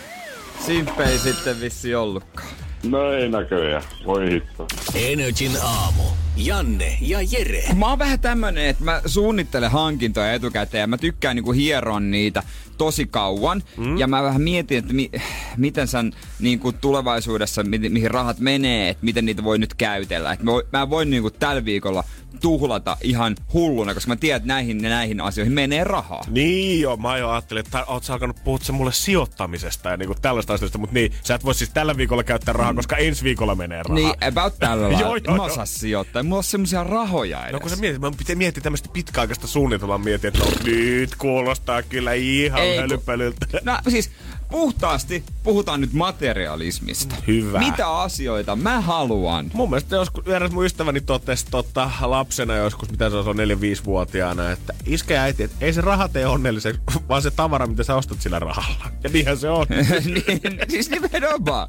simppeli sitten vissi ollutkaan. No ei näköjään, voi hitto. Energin aamu. Janne ja Jere. Mä oon vähän tämmönen, että mä suunnittelen hankintoja etukäteen ja mä tykkään niinku hieron niitä tosi kauan. Mm. Ja mä vähän mietin, että mi- miten sen niinku tulevaisuudessa, mi- mihin rahat menee, että miten niitä voi nyt käytellä. Et mä, vo- mä voin niinku tällä viikolla tuhlata ihan hulluna, koska mä tiedän, että näihin ja näihin asioihin menee rahaa. Niin joo, mä jo ajattelin, että oot sä alkanut puhua se mulle sijoittamisesta ja niinku tällaista asioista, mutta niin, sä et voi siis tällä viikolla käyttää rahaa, koska ensi viikolla menee rahaa. Niin, about tällä Joo, lailla. joo, Mä joo. osaa sijoittaa. Mulla on semmosia rahoja edes. No kun sä mietit, mä pitää miettiä tämmöistä pitkäaikaista suunnitelmaa, mietin, että no nyt kuulostaa kyllä ihan hölpölyltä. No siis puhtaasti puhutaan nyt materialismista. Hyvä. Mitä asioita mä haluan? Mun mielestä joskus eräs mun ystäväni totesi tota, lapsena joskus, mitä se on 4-5-vuotiaana, että iskä ja äiti, että ei se raha tee onnelliseksi, vaan se tavara, mitä sä ostat sillä rahalla. Ja niinhän se on. niin, siis nimenomaan.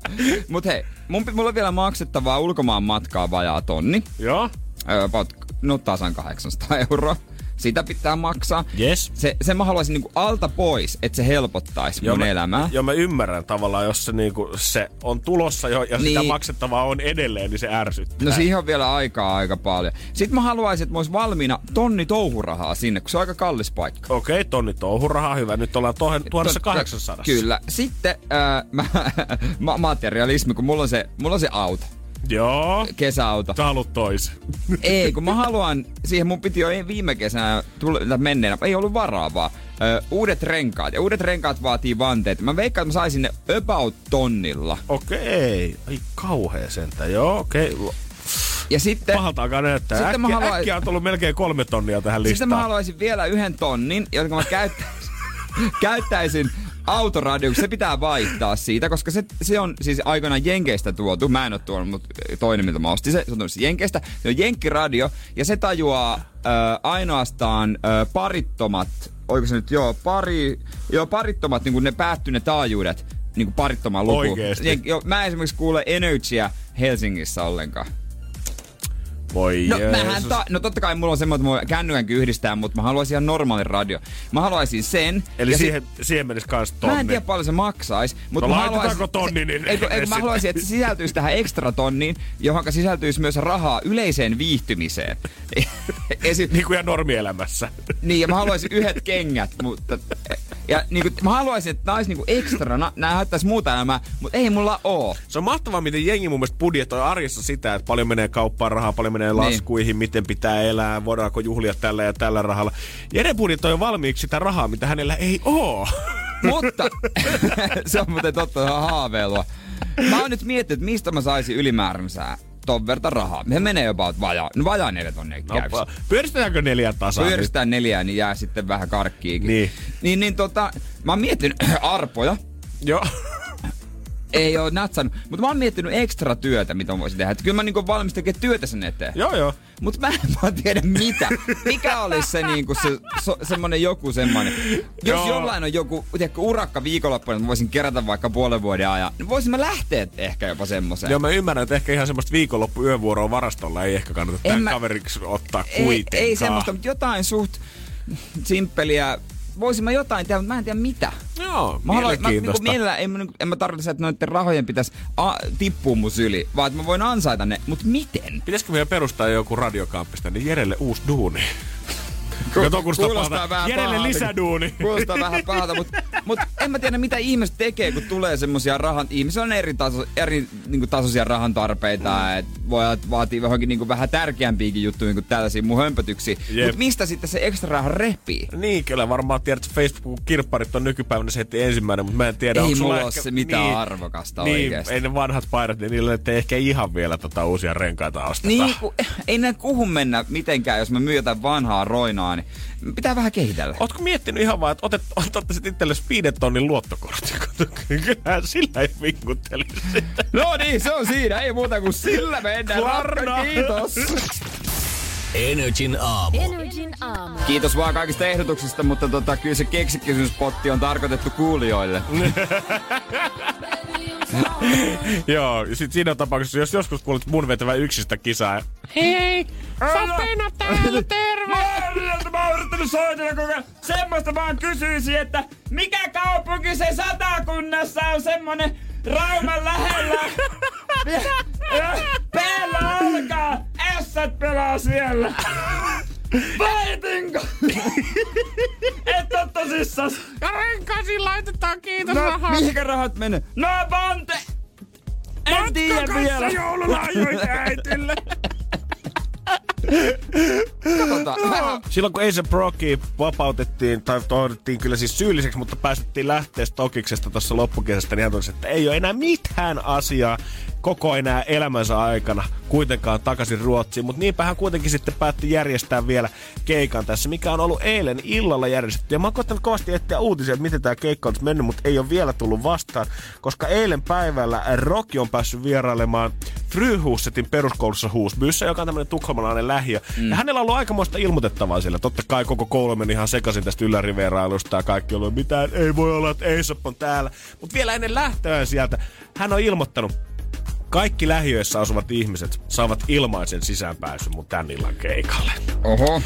Mut hei, mun, mulla on vielä maksettavaa ulkomaan matkaa vajaa tonni. Joo. Öö, no tasan 800 euroa. Sitä pitää maksaa. Yes. Se, sen mä haluaisin niinku alta pois, että se helpottaisi mun mä, elämää. Joo, mä ymmärrän tavallaan, jos se, niinku, se on tulossa jo ja niin. sitä maksettavaa on edelleen, niin se ärsyttää. No siihen on vielä aikaa aika paljon. Sitten mä haluaisin, että mä ois valmiina tonni touhurahaa sinne, kun se on aika kallis paikka. Okei, okay, tonni touhurahaa, hyvä. Nyt ollaan tohen 1800. Kyllä. Sitten äh, mä, ma- materialismi, kun mulla on se, mulla on se auto. Joo. Kesäauto. Sä haluat tois. Ei, kun mä haluan, siihen mun piti jo viime kesänä tule, tai menneenä, ei ollut varaa vaan. Ö, uudet renkaat, ja uudet renkaat vaatii vanteet. Mä veikkaan, että mä saisin ne about tonnilla. Okei. Ai kauhea sentään. Joo, okei. Okay. Ja sitten, Pahalta alkaa näyttää. Sitten Äkkiä, mä haluan- äkkiä on tullut melkein kolme tonnia tähän listaan. sitten mä haluaisin vielä yhden tonnin, jonka mä käyttäisin, käyttäisin autoradio, se pitää vaihtaa siitä, koska se, se on siis aikoinaan Jenkeistä tuotu. Mä en ole tuonut, mutta toinen, mitä mä ostin, se, se on tullut Jenkeistä. Se on Jenkkiradio, ja se tajuaa ö, ainoastaan ö, parittomat, oiko se nyt, joo, pari, joo, parittomat, niin kuin ne päättyy ne taajuudet, niin kuin parittoman luku. Oikeesti? Jen, joo, mä esimerkiksi kuule Energyä Helsingissä ollenkaan. Voi No, Jeesus. mähän ta- no totta kai mulla on semmoinen, että mä kännykänkin yhdistää, mutta mä haluaisin ihan normaalin radio. Mä haluaisin sen. Eli ja siihen, siihen menisi kans tonni. mä en tiedä paljon se maksaisi, mutta No mä laitetaanko haluaisin... tonni, niin eikö, eikö, mä haluaisin, että se sisältyisi tähän ekstra tonniin, johon sisältyisi myös rahaa yleiseen viihtymiseen. Esim, Niin kuin ihan normielämässä. niin, ja mä haluaisin yhdet kengät, mutta... Ja niin kuin, mä haluaisin, että nää olisi niin ekstrana, nää haittaisi muuta elämää, mutta ei mulla oo. Se on mahtavaa, miten jengi mun mielestä budjetoi arjessa sitä, että paljon menee kauppaan rahaa, paljon menee laskuihin, miten pitää elää, voidaanko juhlia tällä ja tällä rahalla. Jere budjetoi valmiiksi sitä rahaa, mitä hänellä ei oo. Mutta se on muuten totta ihan haaveilua. Mä oon nyt miettinyt, että mistä mä saisin ylimääränsää ton verta rahaa. Me menee jopa vajaa, no vajaa neljä tonnia No, käys. pyöristetäänkö neljän tasan? nyt? Pyöristään neljää, niin jää sitten vähän karkkiikin. Niin. Niin, niin tota, mä oon miettinyt arpoja. Joo. Ei oo natsannut, mutta mä oon miettinyt ekstra työtä, mitä mä voisin tehdä. Että kyllä mä niinku valmis tekemään työtä sen eteen. joo, joo. mutta mä en vaan tiedä mitä. Mikä olisi se, niinku, se so, semmonen joku semmonen. Jos Joo. jollain on joku tiedätkö, urakka viikonloppuna, että mä voisin kerätä vaikka puolen vuoden ajan, niin voisin mä lähteä ehkä jopa semmoiseen. Joo, mä ymmärrän, että ehkä ihan semmoista viikonloppu yövuoroa varastolla ei ehkä kannata tämän mä- kaveriksi ottaa ei, kuitenkaan. ei semmoista, mutta jotain suht simppeliä. Voisin mä jotain tehdä, mutta mä en tiedä mitä. Joo, Mä haluan, mä, niinku, en, mä niinku- en mä tarvitse, että noiden rahojen pitäisi a, tippua mun syli, vaan että mä voin ansaita ne, mutta miten? Pitäisikö meidän perustaa joku radiokampista, niin Jerelle uusi duuni? Kato, kun Kuulostaa vähän Jerelle lisäduuni. Kuulostaa vähän pahalta, mutta mut en mä tiedä mitä ihmiset tekee, kun tulee semmosia rahan... Ihmisillä on eri, taso, eri niinku, tasoisia rahan tarpeita, mm. että voi vaatii johonkin niinku, vähän tärkeämpiäkin juttuja kuin tällaisia mun hömpötyksiä. Mutta mistä sitten se ekstra raha repii? Niin, kyllä varmaan tiedät, että Facebook-kirpparit on nykypäivänä se heti ensimmäinen, mutta mä en tiedä, Ei mulla ole se mitään arvokasta niin, oikeesti. ei ne vanhat paidat, niin niille ei ehkä ihan vielä tota uusia renkaita osteta. Niin, kun, ei näin kuhun mennä mitenkään, jos mä myyn jotain vanhaa roinaa, niin pitää vähän kehitellä. Ootko miettinyt ihan vaan, että otet, ottaisit itsellesi viiden tonnin luottokortti? Kyllähän sillä ei vinkuttelisi. No niin, se on siinä. Ei muuta kuin sillä mennään. Klarna. Kiitos. Energin aamu. Energin aamu. Kiitos vaan kaikista ehdotuksista, mutta tota, kyllä se keksikysymyspotti on tarkoitettu kuulijoille. Joo, sit siinä tapauksessa, jos joskus kuulet mun vetävä yksistä kisaa, Hei! Sopina täällä, terve! Mä oon yrittänyt soitella koko ajan. Semmoista vaan kysyisin, että mikä kaupunki se satakunnassa on semmonen Rauman lähellä? Päällä alkaa! Ässät pelaa siellä! Vaitinko? Et oo tosissas! Ja renkaisiin laitetaan kiitos No, mihinkä rahat menee? No, Pante! En tiedä vielä. äitille. Katsotaan. Silloin kun Ace Brocki vapautettiin, tai toivottiin kyllä siis syylliseksi, mutta päästettiin lähteä Stokiksesta tuossa loppukesästä, niin hän totesi, että ei ole enää mitään asiaa koko enää elämänsä aikana kuitenkaan takaisin Ruotsiin. Mutta niinpä hän kuitenkin sitten päätti järjestää vielä keikan tässä, mikä on ollut eilen illalla järjestetty. Ja mä oon koittanut kovasti etsiä uutisia, että miten tämä keikka on nyt mennyt, mutta ei ole vielä tullut vastaan, koska eilen päivällä Rocky on päässyt vierailemaan Fryhusetin peruskoulussa Husbyssä, joka on tämmöinen tukholmalainen lähiö. Mm. Ja hänellä on ollut aikamoista ilmoitettavaa siellä. Totta kai koko koulu meni ihan sekaisin tästä yllärivierailusta ja kaikki ollut mitään, ei voi olla, että Aesop on täällä. Mutta vielä ennen lähtöään sieltä hän on ilmoittanut, kaikki lähiöissä asuvat ihmiset saavat ilmaisen sisäänpääsyn mun tän illan keikalle. Oho.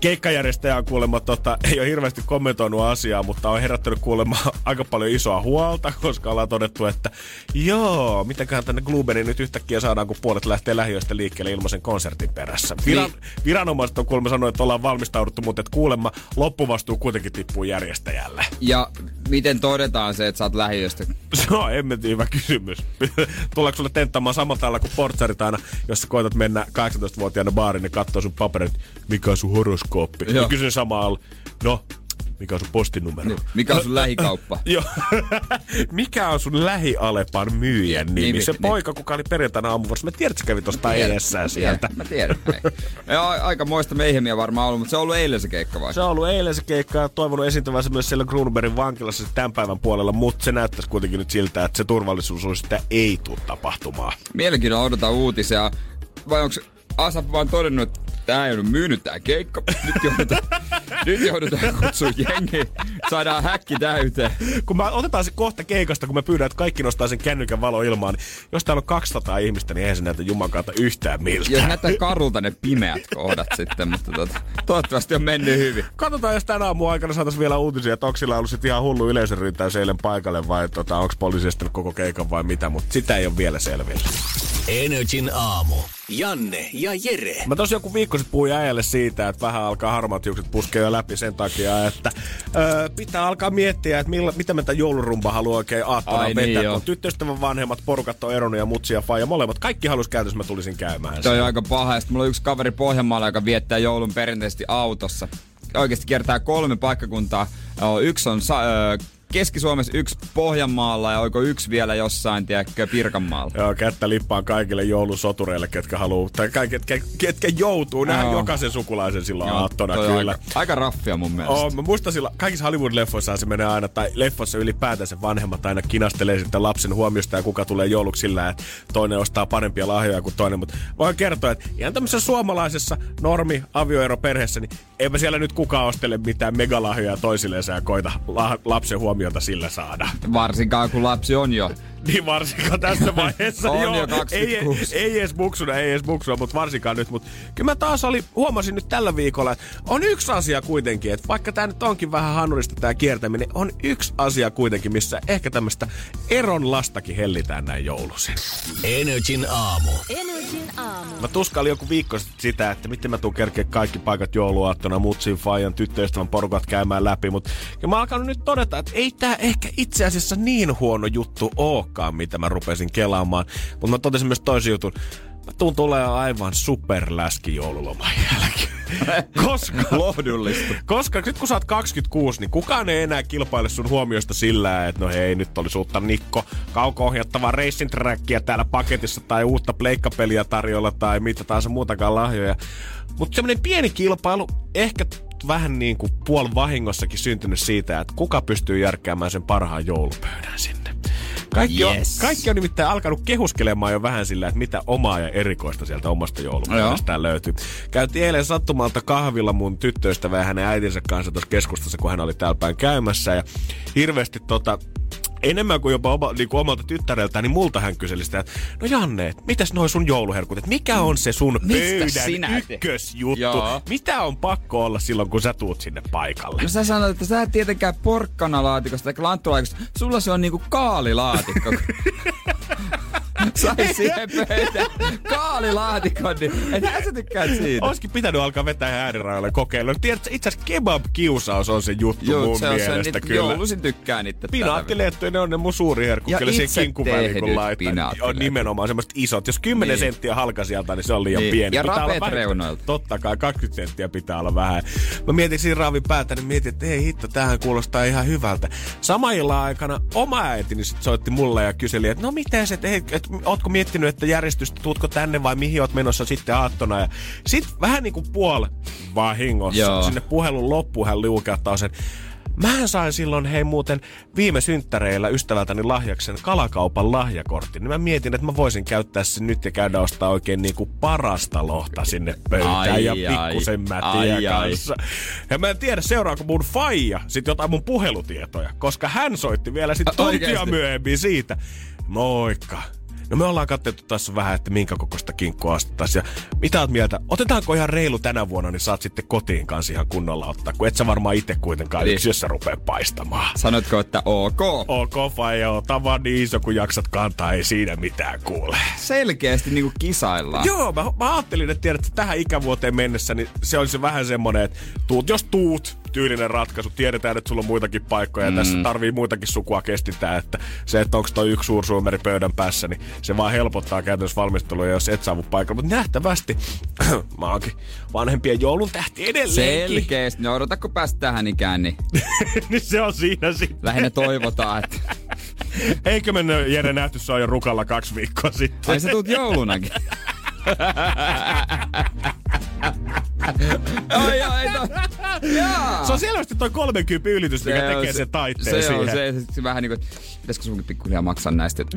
Keikkajärjestäjä on kuulemma, tota, ei ole hirveästi kommentoinut asiaa, mutta on herättänyt kuulemma aika paljon isoa huolta, koska ollaan todettu, että joo, mitenköhän tänne Glubeniin nyt yhtäkkiä saadaan, kun puolet lähtee lähiöistä liikkeelle ilmaisen konsertin perässä. Viran, viranomaiset on kuulemma sanonut, että ollaan valmistauduttu, mutta että kuulemma loppuvastuu kuitenkin tippuu järjestäjälle. Ja miten todetaan se, että sä oot lähiöstä? Se on hemmetin hyvä kysymys. Tuleeko sulle tenttaamaan samalla tavalla kuin portsarit aina, jos sä koetat mennä 18-vuotiaana baariin, niin katsoo sun paperit, mikä on sun horoskooppi. Joo. Ja kysyn samalla, no, mikä on sun postinumero? Niin, Mikä on sun lähikauppa? Joo. Mikä on sun lähialepan myyjän nimi? Nimi, se niin. poika, kuka oli perjantaina aamuvuorossa. Mä tiedän, että se kävi Tiedän, edessään sieltä. Mä tiedän. Ja a- aika moista meihemiä varmaan ollut, mutta se on ollut eilen se keikka vai? Se on ollut eilen se keikka ja toivonut esiintyvänsä myös siellä Grunbergin vankilassa tämän päivän puolella, mutta se näyttäisi kuitenkin nyt siltä, että se turvallisuus olisi sitä ei tule tapahtumaan. Mielenkiinnolla odotan uutisia. Vai onko Asap vaan todennut, että tää ei ole myynyt tää keikka. Nyt joudutaan, nyt joudutaan kutsua jengi. Saadaan häkki täyteen. kun mä otetaan se kohta keikasta, kun mä pyydän, että kaikki nostaa sen kännykän valo ilmaan, niin jos täällä on 200 ihmistä, niin eihän se näytä Juman kautta yhtään miltä. Jos näyttää karulta ne pimeät kohdat sitten, mutta tota, toivottavasti on mennyt hyvin. Katsotaan, jos tänä aamun aikana saataisiin vielä uutisia, että onko sillä ollut sit ihan hullu yleisöryntäys eilen paikalle vai tota, onko poliisi estänyt koko keikan vai mitä, mutta sitä ei ole vielä selvillä. Energin aamu. Janne ja Jere. Mä tosiaan joku viikko sitten puhuin äijälle siitä, että vähän alkaa harmaat hiukset puskea jo läpi sen takia, että öö, pitää alkaa miettiä, että milla, mitä me tämän joulurumba haluaa oikein aattona Ai vetää. niin, kun tyttöystävän vanhemmat porukat on eronnut ja mutsi ja faija molemmat. Kaikki halus käytössä, mä tulisin käymään. Se on aika paha. Ja mulla on yksi kaveri Pohjanmaalla, joka viettää joulun perinteisesti autossa. Oikeasti kiertää kolme paikkakuntaa. Yksi on Sa- Keski-Suomessa yksi Pohjanmaalla ja oiko yksi vielä jossain, tiedätkö, Pirkanmaalla. Joo, kättä lippaan kaikille joulusotureille, ketkä haluaa, tai kaikki, ketkä, ketkä joutuu nähdä Joo. jokaisen sukulaisen silloin Joo, aattona, kyllä. Aika, aika raffia mun mielestä. Oh, mä muistan silloin, kaikissa Hollywood-leffoissa se menee aina, tai leffossa ylipäätänsä vanhemmat aina kinastelee sitten lapsen huomiosta ja kuka tulee jouluksi sillä, että toinen ostaa parempia lahjoja kuin toinen. Mutta voin kertoa, että ihan tämmöisessä suomalaisessa normi avioero perheessä, niin eipä siellä nyt kukaan ostele mitään megalahjoja toisilleensa ja koita la- lapsen huomiota sillä saada. Varsinkaan kun lapsi on jo. Niin varsinkaan tässä vaiheessa On joo. jo ei, 26. ei, edes muksuna, ei edes muksuna, mutta varsinkaan nyt. Mutta kyllä mä taas oli, huomasin nyt tällä viikolla, että on yksi asia kuitenkin, että vaikka tämä nyt onkin vähän hanurista tämä kiertäminen, on yksi asia kuitenkin, missä ehkä tämmöistä eron lastakin hellitään näin joulusin. Energin aamu. Energin aamu. Mä tuskailin joku viikko sitten sitä, että miten mä tuun kerkeä kaikki paikat jouluaattona, mutsin, fajan, tyttöystävän porukat käymään läpi, mutta mä oon alkanut nyt todeta, että ei tää ehkä itse asiassa niin huono juttu ookaan, mitä mä rupesin kelaamaan. Mutta mä totesin myös toisen jutun. Mä tuun tulee aivan superläski joululoman jälkeen. Koska Lohdullista. koska nyt kun sä oot 26, niin kukaan ei enää kilpaile sun huomiosta sillä, että no hei, nyt olisi uutta Nikko kauko-ohjattavaa racing trackia täällä paketissa tai uutta pleikkapeliä tarjolla tai mitä taas muutakaan lahjoja. Mutta semmoinen pieni kilpailu, ehkä vähän niin kuin puol vahingossakin syntynyt siitä, että kuka pystyy järkkäämään sen parhaan joulupöydän sinne. Kaikki, Yes. on, kaikki on nimittäin alkanut kehuskelemaan jo vähän sillä, että mitä omaa ja erikoista sieltä omasta joulupöydästään löytyy. Käytiin eilen sattumalta kahvilla mun tyttöystävä ja hänen äitinsä kanssa tuossa keskustassa, kun hän oli täällä päin käymässä. Ja hirveästi tota, enemmän kuin jopa oma, niin kuin omalta tyttäreltään, niin multa hän kyseli sitä, että no Janne, et mitäs noi sun jouluherkut, että mikä on se sun Mistä pöydän sinä ykkösjuttu? Joo. Mitä on pakko olla silloin, kun sä tuut sinne paikalle? No sä sanoit, että sä et tietenkään porkkanalaatikosta tai lanttulaatikosta. Sulla se on niinku kaalilaatikko. Sai siihen pöytään kaalilaatikon, niin et sä tykkäät siitä. Olisikin pitänyt alkaa vetää ihan äärirajoille kokeilla. Tiedätkö, itse asiassa kebab-kiusaus on se juttu Joo, mun se on se, mielestä niitä kyllä. joulusin tykkään itse. Pinaattilettuja, ne on ne mun suuri herkku. Ja Kyllä siihen itse kinkkuväliin kun laittaa. pinaattiletut. On nimenomaan semmoiset isot. Jos 10 Niin. senttiä halka sieltä, niin se on liian Niin. pieni. Ja rapeet reunoilta. Totta kai, 20 senttiä pitää olla vähän. Mä mietin siinä raavin päätä, niin mietin, että hei hitto, tämähän kuulostaa ihan hyvältä. Sama aikana oma äitini sit soitti mulle ja kyseli, että no miten se, että et, ootko miettinyt, että järjestystä, tuutko tänne vai mihin oot menossa sitten aattona. Ja sit vähän niin kuin puol vahingossa Joo. sinne puhelun loppuun hän liukeuttaa sen. Mä sain silloin, hei muuten, viime synttäreillä ystävältäni lahjaksen kalakaupan lahjakortin. Niin mä mietin, että mä voisin käyttää sen nyt ja käydä ostaa oikein niinku parasta lohta sinne pöytään Ai, ja ai. pikkusen mätiä Ai, ai. kanssa. Ja mä en tiedä, seuraako mun faija sit jotain mun puhelutietoja, koska hän soitti vielä sit tuntia myöhemmin siitä. Moikka. No me ollaan katsottu tässä vähän, että minkä kokoista kinkkua ostettaisiin. Ja mitä oot mieltä? Otetaanko ihan reilu tänä vuonna, niin saat sitten kotiin kanssa ihan kunnolla ottaa, kun et sä varmaan itse kuitenkaan Niin. yksi, jos sä rupeat paistamaan. Sanoitko, että ok? Ok, faija, ota vaan niin iso, kun jaksat kantaa, ei siinä mitään kuule. Selkeästi niinku kisaillaan. Joo, mä, mä ajattelin, että tiedät, että tähän ikävuoteen mennessä, niin se olisi vähän semmonen, että tuut, jos tuut, tyylinen ratkaisu. Tiedetään, että sulla on muitakin paikkoja ja Mm. tässä tarvii muitakin sukua kestintää, että se, että onko toi yksi suursuumeri pöydän päässä, niin se vaan helpottaa käytännössä valmistelua, jos et saavu paikalle. Mutta nähtävästi mä oonkin vanhempien joulun tähti edelleenkin. Selkeästi. No odota, kun päästä tähän ikään, niin niin se on siinä sitten. lähinnä toivotaan, että... Eikö mennä Jere nähty, se on jo rukalla kaksi viikkoa sitten. Ai sä tuut joulunakin. ai ai, no. Jaa. Se on selvästi toi 30 ylitys, mikä tekee sen taitteen se siihen. on se, se, vähän niinku, pitäisikö sunkin pikkuhiljaa maksaa näistä,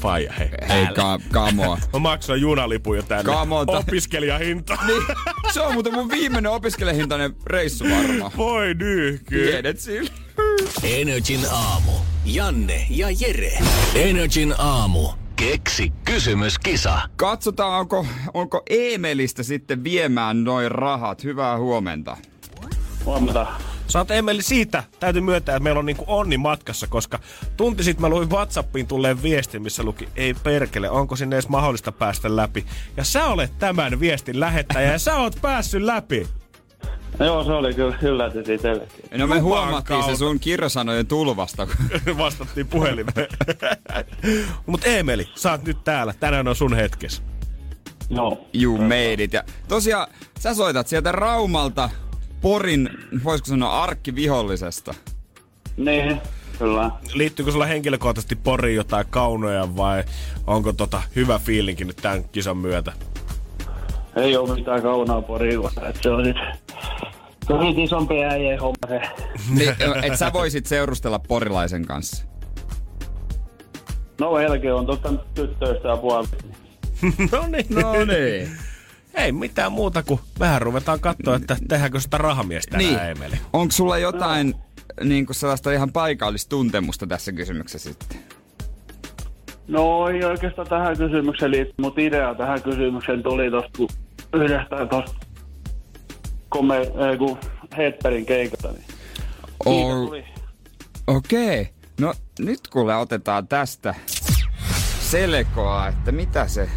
Faija, hei. ei älä. ka, kamoa. Mä maksoin junalipun jo tänne. On, Opiskelijahinta. Niin, se on muuten mun viimeinen opiskelijahintainen reissu varmaan. Voi nyhky. Tiedet sillä. Energin aamu. Janne ja Jere. Energin aamu. Keksi kysymyskisa. Katsotaan, onko, onko Eemelistä sitten viemään noin rahat. Hyvää huomenta. Huomenta. Sä oot Emeli siitä, täytyy myöntää, että meillä on niinku onni matkassa, koska tunti sitten mä luin Whatsappiin tulleen viestin, missä luki, ei perkele, onko sinne edes mahdollista päästä läpi. Ja sä olet tämän viestin lähettäjä ja sä oot päässyt läpi. Joo, se oli kyllä yllätys itsellekin. No me huomattiin se sun kirjasanojen tulvasta. kun- Vastattiin puhelimeen. Mut Emeli, sä oot nyt täällä. Tänään on sun hetkes. Joo. You made it. Ja tosiaan, sä soitat sieltä Raumalta Porin, voisiko sanoa arkkivihollisesta. Niin, kyllä. Liittyykö sulla henkilökohtaisesti Poriin jotain kaunoja vai onko tota hyvä fiilinki nyt tämän kisan myötä? Ei ole mitään kaunaa Poriin, että se on sit se on niitä isompi äijä homma se. Niin, et sä voisit seurustella porilaisen kanssa. No Helge on totta tyttöistä ja puolta. no niin. No niin. Ei mitään muuta kuin vähän ruvetaan katsoa, että tehdäänkö sitä rahamiestä niin. Emeli. Onko sulla jotain niin kuin sellaista ihan paikallista tuntemusta tässä kysymyksessä sitten? No ei oikeastaan tähän kysymykseen liitty, mutta idea tähän kysymykseen tuli tosta kun yhdestä tosta kome, ei, kun Hetperin keikalta. Niin. Okei. Okay. No nyt kuule otetaan tästä selkoa, että mitä se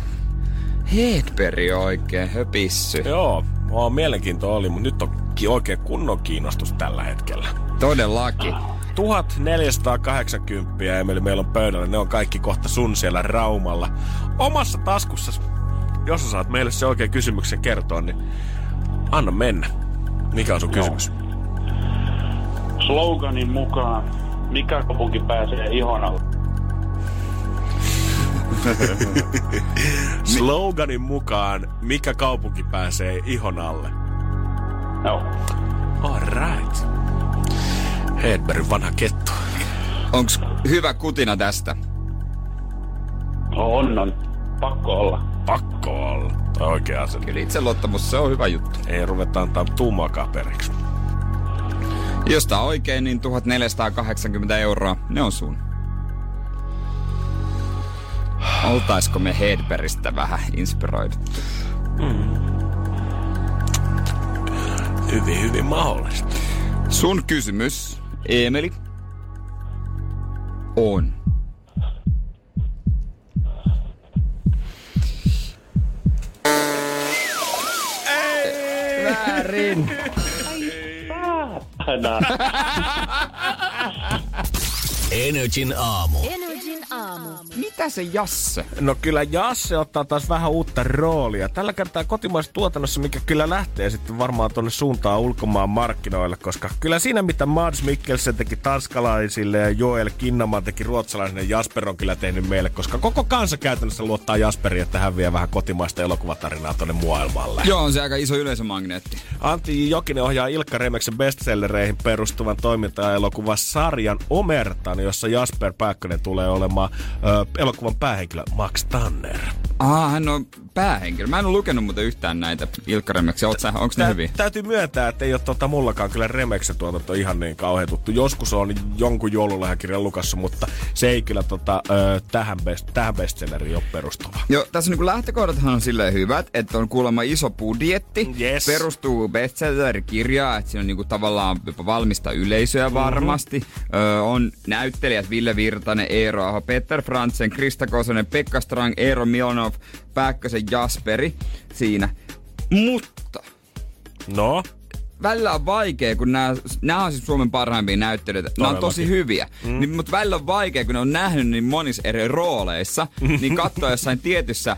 Hedberg oikein höpissy. Joo, oo, mielenkiinto oli, mutta nyt on oikein kunnon kiinnostus tällä hetkellä. Todellakin. 1480 Emeli meillä on pöydällä, ne on kaikki kohta sun siellä Raumalla. Omassa taskussa, jos sä saat meille se oikein kysymyksen kertoa, niin anna mennä. Mikä on sun kysymys? Sloganin mukaan, mikä kaupunki pääsee ihon alle? Sloganin mukaan, mikä kaupunki pääsee ihon alle? Joo. All right. Hedbergin vanha kettu. Onks hyvä kutina tästä? On, on. Pakko olla. Pakko olla. Oikea asia. Kyllä itseluottamus, se on hyvä juttu. Ei ruveta antaa tummakaan periksi. Jos tää oikein, niin 1480 euroa, ne on sun. Oltaisko me Hedbergistä vähän inspiroiduttu? Hyvin, hyvin mahdollista. Sun kysymys, Emeli, on. Väärin. Nää. Energin aamu. Energin aamu. Mitä se Jasse? No kyllä Jasse ottaa taas vähän uutta roolia. Tällä kertaa kotimaisessa tuotannossa, mikä kyllä lähtee sitten varmaan tuonne suuntaan ulkomaan markkinoille, koska kyllä siinä mitä Mads Mikkelsen teki tanskalaisille ja Joel Kinnaman teki ruotsalaisille, Jasper on kyllä tehnyt meille, koska koko kansa käytännössä luottaa Jasperiin, että hän vie vähän kotimaista elokuvatarinaa tuonne maailmalle. Joo, on se aika iso yleisömagneetti. Antti Jokinen ohjaa Ilkka Remeksen bestsellereihin perustuvan toimintaelokuvan sarjan Omertan, jossa Jasper Pääkkönen tulee olemaan ö, elokuvan päähenkilö Max Tanner. Ah, hän on päähenkilö. Mä en ole lukenut muuten yhtään näitä Ilkka sä, onks ne hyviä? Täytyy myöntää, että ei ole tota mullakaan kyllä Remeksen tuotanto ihan niin kauhean tuttu. Joskus on jonkun joululahjakirjan lukassa, mutta se ei kyllä tota, ö, tähän, best, tähän bestselleriin ole perustuva. Joo, tässä niinku lähtökohdathan on silleen hyvät, että on kuulemma iso budjetti, Yes. perustuu bestseller-kirjaan, että siinä on niinku tavallaan jopa valmista yleisöä Mhm. varmasti. Mm-hmm. Öö, on näyttelijät Ville Virtanen, Eero Aho, Peter Fransen, Krista Kosonen, Pekka Strang, Eero Milonov, Pääkkösen Jasperi siinä. Mutta No, välillä on vaikea, kun nämä, nämä on siis Suomen parhaimpia näyttelijöitä. Nämä on tosi hyviä. Mm. Niin, mutta välillä on vaikea, kun ne on nähnyt niin monissa eri rooleissa, niin katsoa jossain tietyssä,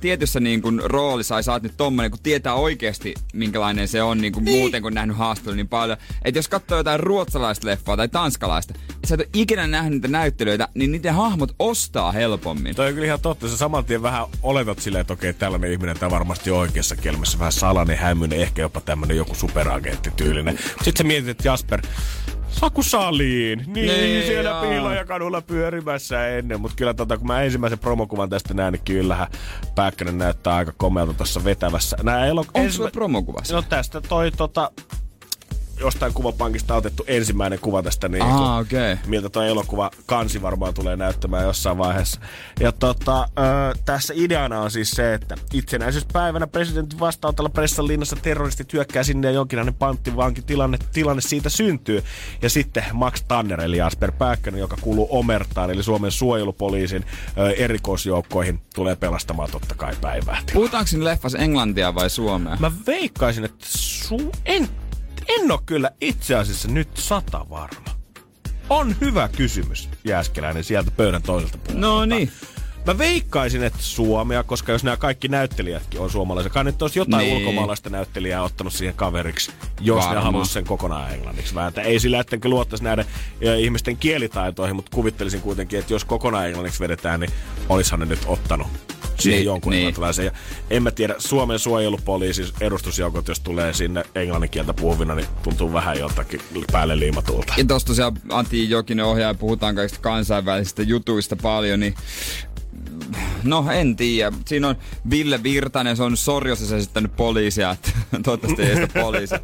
tietyssä niin kuin roolissa, ai sä oot nyt tommonen, kun tietää oikeasti, minkälainen se on niin kuin niin. muuten, kun nähnyt haastattelua niin paljon. Että jos katsoo jotain ruotsalaista leffaa tai tanskalaista, ja sä et ole ikinä nähnyt niitä näyttelijöitä, niin niiden hahmot ostaa helpommin. toi on kyllä ihan totta. Sä saman tien vähän oletat silleen, että okei, tällainen ihminen, tämä varmasti oikeassa kelmessä. Vähän salainen, hämyinen, ehkä jopa tämmönen joku superagentti tyylinen. Sitten sä mietit, että Jasper, Saku Saliin. Niin, Niin, niin siellä joo. piilajakadulla pyörimässä ennen. Mutta kyllä tota, kun mä ensimmäisen promokuvan tästä näin, niin kyllähän Pääkkönen näyttää aika komealta tuossa vetävässä. Nää elok- Onko sulla promokuvassa? No tästä toi tota, jostain kuvapankista otettu ensimmäinen kuva tästä niin Ah, okei. Okay. miltä tuo elokuva kansi varmaan tulee näyttämään jossain vaiheessa. Ja tota, ö, tässä ideana on siis se, että itsenäisyyspäivänä presidentin vastaanotolla Pressan linnassa terroristit hyökkää sinne ja jonkinlainen panttivanki tilanne, tilanne siitä syntyy. Ja sitten Max Tanner eli Jasper Pääkkönen, joka kuuluu Omertaan eli Suomen suojelupoliisin ö, erikoisjoukkoihin, tulee pelastamaan totta kai päivää. Puhutaanko leffassa englantia vai suomea? Mä veikkaisin, että su- en, en ole kyllä itse asiassa nyt sata varma. On hyvä kysymys, Jääskeläinen, sieltä pöydän toiselta puolelta. No niin. Mä veikkaisin, että Suomea, koska jos nämä kaikki näyttelijätkin on suomalaisia, kai nyt olisi jotain Niin. ulkomaalaista näyttelijää ottanut siihen kaveriksi, jos Varmaan. ne haluaisi sen kokonaan englanniksi vääntää. Ei sillä, ettenkö luottaisi näiden ö, ihmisten kielitaitoihin, mutta kuvittelisin kuitenkin, että jos kokonaan englanniksi vedetään, niin olisihan ne nyt ottanut siihen Niin, jonkun niin. englantilaisen. Ja en mä tiedä, Suomen suojelupoliisi edustusjoukot, jos tulee sinne englannin kieltä puhuvina, niin tuntuu vähän jotakin päälle liimatulta. Ja tossa tosiaan Antti Jokinen ohjaaja, puhutaan kaikista kansainvälisistä jutuista paljon, niin No en tiedä. Siinä on Ville Virtanen, se on Sorjossa esittänyt poliisia, että toivottavasti ei sitä poliisia.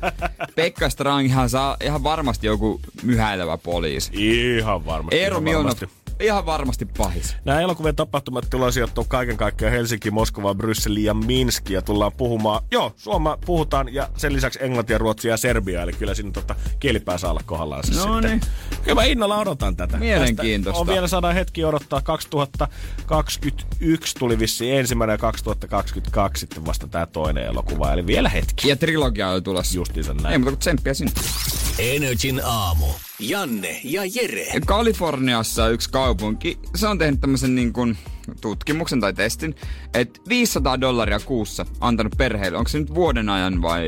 Pekka Stranghan saa ihan varmasti joku myhäilevä poliisi. Ihan varmasti. Eero ihan varmasti. Ihan varmasti pahis. Nämä elokuvien tapahtumat tullaan sijoittua kaiken kaikkiaan Helsinki, Moskova, Brysseli ja Minski ja tullaan puhumaan, joo, Suoma puhutaan ja sen lisäksi Englantia, Ruotsia ja Serbia, eli kyllä siinä tota, kielipää saa olla kohdallaan se No sitten. niin. Kyllä mä innolla odotan tätä. Mielenkiintoista. Tästä on vielä saada hetki odottaa. 2021 tuli vissiin ensimmäinen ja 2022 sitten vasta tämä toinen elokuva, eli vielä hetki. Ja trilogia on tulossa. Justiinsa näin. Ei muuta kuin tsemppiä sinne. Energin aamu. Janne ja Jere. Kaliforniassa yksi kaupunki, se on tehnyt tämmöisen niin kuin tutkimuksen tai testin, että 500 dollaria kuussa antanut perheelle. Onko se nyt vuoden ajan vai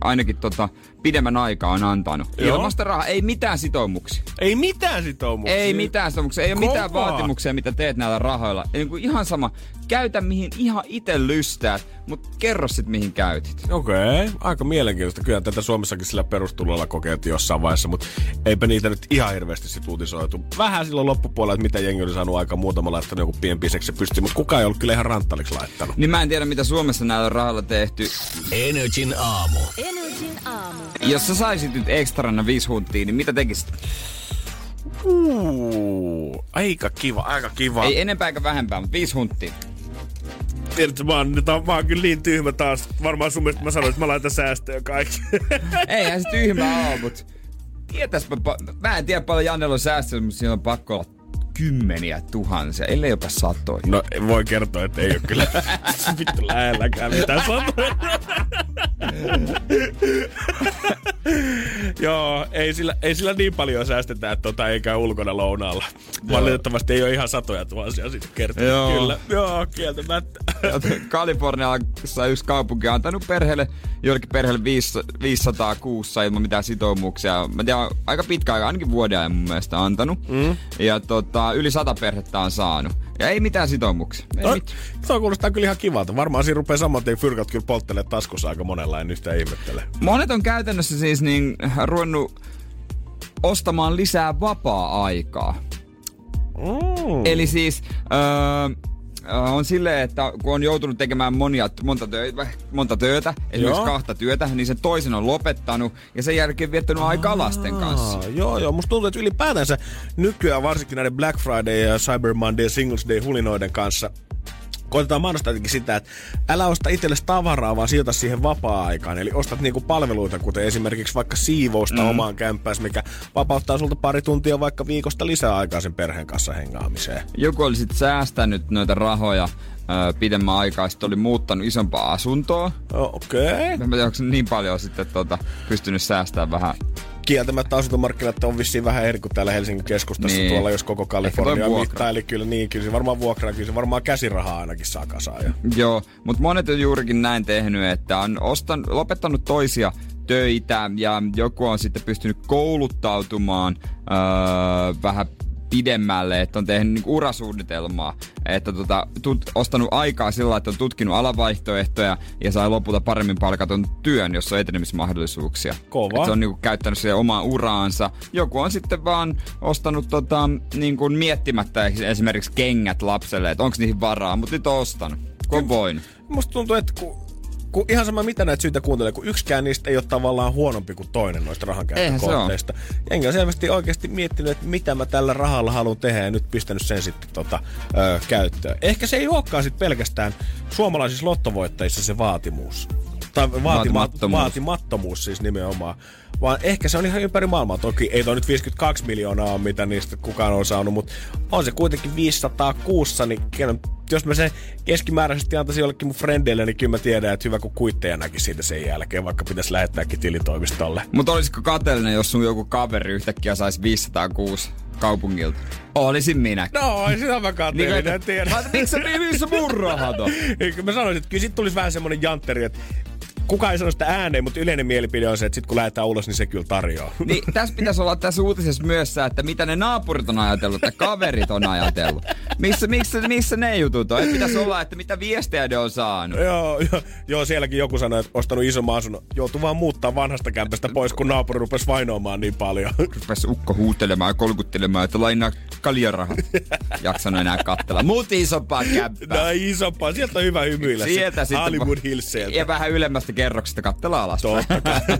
ainakin tota, pidemmän aikaa on antanut? Joo. Ilmasta rahaa, ei mitään sitoumuksia. Ei mitään sitoumuksia. Ei mitään sitoumuksia, ei ole mitään Kovaa. vaatimuksia, mitä teet näillä rahoilla. Ei, niin ihan sama, käytä mihin ihan itse lystäät, mutta kerro sit mihin käytit. Okei, okay. aika mielenkiintoista. Kyllä tätä Suomessakin sillä perustulolla kokeiltiin jossain vaiheessa, mutta eipä niitä nyt ihan hirveästi sit uutisoitu. Vähän silloin loppupuolella, että mitä jengi oli saanut aika muutama laittanut joku pienpiseksi pystyy, mutta kukaan ei ollut kyllä ihan ranttaliksi laittanut. Niin mä en tiedä, mitä Suomessa näillä rahoilla tehty. Energin aamu. Energin aamu. Jos sä saisit nyt ekstrana viisi hunttia, niin mitä tekisit? Uuu, aika kiva, aika kiva. Ei enempää eikä vähempää, mutta viisi hunttia. Tiedätkö, mä oon, nyt on, mä oon kyllä niin tyhmä taas. Varmaan sun mielestä mä sanoin, että mä laitan säästöjä kaikki. Eihän se tyhmä ole, mutta tietäispä, pa- mä en tiedä paljon Jannella on säästöä, mutta siinä on pakko olla kymmeniä tuhansia, ellei jopa satoja. No voi kertoa, että ei ole kyllä vittu lähelläkään mitään sanoa. Joo, ei sillä, ei sillä niin paljon säästetä, että tota ei käy ulkona lounaalla. Valitettavasti ei ole ihan satoja tuhansia sitten kertaa. Joo. Kyllä, joo, kieltämättä. Kaliforniassa yksi kaupunki on antanut perheelle, jollekin perheelle 500 kuussa ilman mitään sitoumuksia. Mä tiedän, aika pitkä aika, ainakin vuoden ajan mun mielestä antanut. Mm. Ja tota, yli sata perhettä on saanut. Ja ei mitään sitoumuksia. Ei No, mitään. Tuo kuulostaa kyllä ihan kivalta. Varmaan siinä rupeaa saman tien fyrkat kyllä polttelee taskussa aika monella, en yhtään ihmettele. Monet on käytännössä siis niin ruvennut ostamaan lisää vapaa-aikaa. Mm. Eli siis öö, on silleen, että kun on joutunut tekemään monia, monta, töitä, monta esimerkiksi Joo. kahta työtä, niin sen toisen on lopettanut ja sen jälkeen viettänyt aikaa lasten kanssa. Aa, joo, joo. Musta tuntuu, että ylipäätänsä nykyään varsinkin näiden Black Friday ja Cyber Monday ja Singles Day hulinoiden kanssa koitetaan mainostaa jotenkin sitä, että älä osta itsellesi tavaraa, vaan sijoita siihen vapaa-aikaan. Eli ostat niinku palveluita, kuten esimerkiksi vaikka siivousta mm. omaan kämppääsi, mikä vapauttaa sulta pari tuntia vaikka viikosta lisää aikaa sen perheen kanssa hengaamiseen. Joku oli sitten säästänyt noita rahoja öö, pidemmän aikaa, sitten oli muuttanut isompaa asuntoa. Okei. Okay. En mä tiedä, onko niin paljon sitten tota, pystynyt säästämään vähän. Kieltämättä asuntomarkkinat on vissiin vähän eri kuin täällä Helsingin keskustassa Niin. tuolla, jos koko Kalifornia mittaa. Eli kyllä niin, kyllä se varmaan vuokraa, kyllä se varmaan käsirahaa ainakin saa kasaan. Ja. Joo, mutta monet on juurikin näin tehnyt, että on ostan, lopettanut toisia töitä ja joku on sitten pystynyt kouluttautumaan öö, vähän pidemmälle, että on tehnyt niinku urasuunnitelmaa, että tota, tut, ostanut aikaa sillä että on tutkinut alavaihtoehtoja ja sai lopulta paremmin palkaton työn, jossa on etenemismahdollisuuksia. Kova. Et se on niinku käyttänyt siihen omaa uraansa. Joku on sitten vaan ostanut tota, niinku miettimättä esimerkiksi kengät lapselle, että onko niihin varaa, mutta nyt on ostanut, kun on voinut. Musta tuntuu, että kun, kun ihan sama mitä näitä syitä kuuntelee, kun yksikään niistä ei ole tavallaan huonompi kuin toinen noista rahankäyttökohteista. On selvästi oikeasti miettinyt, että mitä mä tällä rahalla haluan tehdä ja nyt pistänyt sen sitten tota, ö, käyttöön. Ehkä se ei olekaan sitten pelkästään suomalaisissa lottovoittajissa se vaatimus. Tai vaatima, Vaatimattomuus. vaatimattomuus siis nimenomaan. Vaan ehkä se on ihan ympäri maailmaa. Toki ei toi nyt 52 miljoonaa ole, mitä niistä kukaan on saanut, mutta on se kuitenkin 500 kuussa, niin ken- jos mä sen keskimääräisesti antaisin jollekin mun frendeille, niin kyllä mä tiedän, että hyvä kun kuitteja näkisi siitä sen jälkeen, vaikka pitäisi lähettääkin tilitoimistolle. Mutta olisiko kateellinen, jos sun joku kaveri yhtäkkiä saisi 506 kaupungilta. Olisin minä. No, sitä mä katselin, Niin, en tiedä. Mä- Missä, missä mun rahat on? Mä sanoisin, että kyllä sit tulisi vähän semmonen jantteri, että kukaan ei sano sitä ääneen, mutta yleinen mielipide on se, että sit kun lähdetään ulos, niin se kyllä tarjoaa. Niin tässä pitäisi olla tässä uutisessa myös se, että mitä ne naapurit on ajatellut, että kaverit on ajatellut. Missä, missä, missä ne jutut on? Et pitäisi olla, että mitä viestejä ne on saanut. Joo, joo, joo, sielläkin joku sanoi, että ostanut isomman asunnon. Joutuu vaan muuttaa vanhasta kämpästä pois, kun naapuri rupesi vainoamaan niin paljon. Rupes ukko huutelemaan ja kolkuttelemaan, että lainaa kaljarahat. Jaksanut enää katsella. Mut isompaa kämppää. No isompaa, sieltä on hyvä hymyillä. Sieltä sitten. Hollywood Hillsiltä. Ja vähän ylemmästä kerroksesta katsella alas.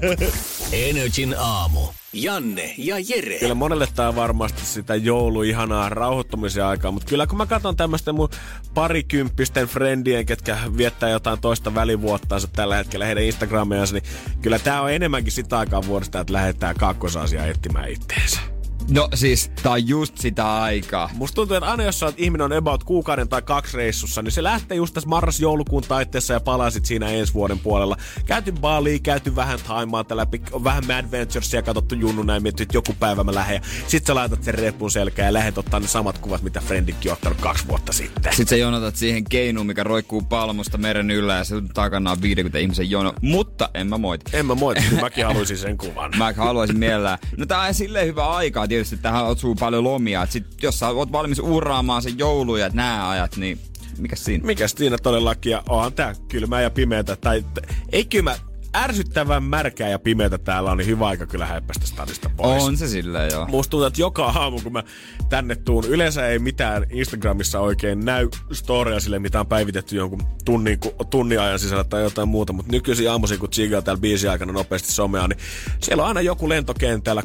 Energin aamu. Janne ja Jere. Kyllä monelle tää on varmasti sitä jouluihanaa rauhoittumisen aikaa, mutta kyllä kun mä katson tämmöisten mun parikymppisten friendien, ketkä viettää jotain toista välivuottaansa tällä hetkellä heidän Instagramiansa, niin kyllä tää on enemmänkin sitä aikaa vuodesta, että lähdetään kakkosasia etsimään itteensä. No siis, tää on just sitä aikaa. Musta tuntuu, että aina jos sä oot ihminen on about kuukauden tai kaksi reissussa, niin se lähtee just tässä marras-joulukuun taitteessa ja palaa sit siinä ensi vuoden puolella. Käyty Baliin, käyty vähän Taimaata läpi, on vähän Mad Venturesia katsottu junnu näin, miettii, että joku päivä mä lähden. Sit sä laitat sen repun selkään ja lähdet ottaa ne samat kuvat, mitä Friendikki on ottanut kaksi vuotta sitten. Sitten sä jonotat siihen keinuun, mikä roikkuu palmusta meren yllä ja se takana on 50 ihmisen jono. Mutta en mä moiti. En mä moiti, mäkin haluaisin sen kuvan. Mä haluaisin mielellään. No tää on silleen hyvä aikaa tietysti, tähän osuu paljon lomia. Et sit, jos sä oot valmis uraamaan sen joulu ja nää ajat, niin mikä siinä? Mikäs siinä todellakin, ja onhan tää kylmää ja pimeätä, tai ei kylmä, ärsyttävän märkää ja pimeätä täällä on, niin hyvä aika kyllä häippästä stadista pois. On se silleen joo. Musta tuntuu, että joka aamu, kun mä tänne tuun, yleensä ei mitään Instagramissa oikein näy storia sille, mitä on päivitetty jonkun tunnin, tunnin ajan sisällä tai jotain muuta, mutta nykyisin aamuisin, kun tsiigaa täällä biisin aikana nopeasti somea, niin siellä on aina joku lentokentällä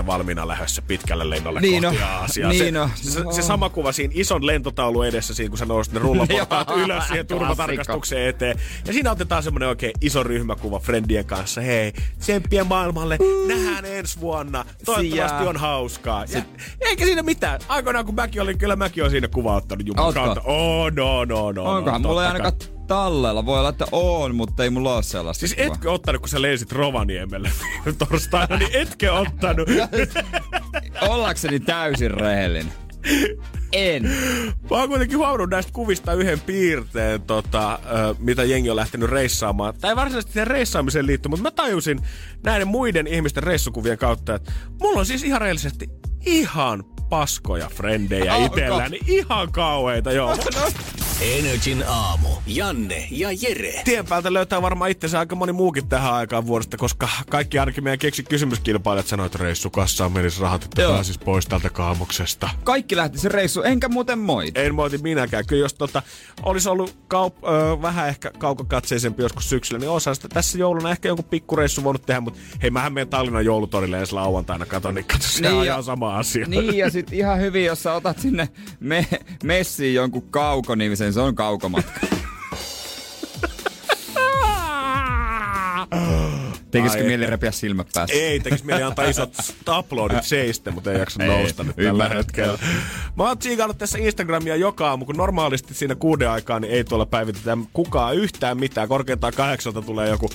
6.30 valmiina lähdössä pitkälle lennolle Niin kohti on. Aasiaa. Niin se, on. se, se, sama kuva siinä ison lentotaulu edessä, siinä kun sä nousit ne rullaportaat ylös siihen turvatarkastukseen eteen. Ja siinä otetaan semmonen oikein iso ryhmäkuva friendien kanssa. Hei, tsemppiä maailmalle, nähdään ensi vuonna. Toivottavasti Sijaa. on hauskaa. Ja, eikä siinä mitään. Aikoinaan kun mäkin olin, kyllä mäkin olen siinä kuva ottanut kautta. Oh, no, no, no. Onkohan? no, mulla ei ainakaan tallella. Voi olla, että on, mutta ei mulla ole sellaista. Siis kuvaa. etkö ottanut, kun sä leisit Rovaniemelle torstaina, niin etkö ottanut? Ollakseni täysin rehellinen. En. Mä oon kuitenkin huomannut näistä kuvista yhden piirteen, tota, mitä jengi on lähtenyt reissaamaan. Tai varsinaisesti siihen reissaamiseen liittyy, mutta mä tajusin näiden muiden ihmisten reissukuvien kautta, että mulla on siis ihan reellisesti ihan paskoja frendejä itselläni. Ihan kauheita, joo. Energin aamu. Janne ja Jere. Tien päältä löytää varmaan itsensä aika moni muukin tähän aikaan vuodesta, koska kaikki ainakin meidän keksi kysymyskilpailijat sanoi, että reissukassaan menisi rahat, että Joo. pääsis pois tältä kaamuksesta. Kaikki lähti se reissu, enkä muuten moiti. En moiti minäkään. Kyllä jos tota, olisi ollut kaup- ö, vähän ehkä kaukokatseisempi joskus syksyllä, niin osa sitä tässä jouluna ehkä jonkun pikkureissu voinut tehdä, mutta hei, mähän menen Tallinnan joulutorille ensi lauantaina katon, niin katso, se Niin on ja- ihan sama asia. Niin, ja sit ihan hyvin, jos sä otat sinne me- messiin jonkun kaukonimisen, se on kaukomatka. Tekisikö Ai mieli että. repiä silmät päästä? Ei, tekis mieli antaa isot uploadit seistä, mutta ei jaksa Ei, nousta nyt tällä hetkellä. Mä oon tsiikannut tässä Instagramia joka aamu, kun normaalisti siinä kuuden aikaa niin ei tuolla päivitetä kukaan yhtään mitään. Korkeintaan kahdeksalta tulee joku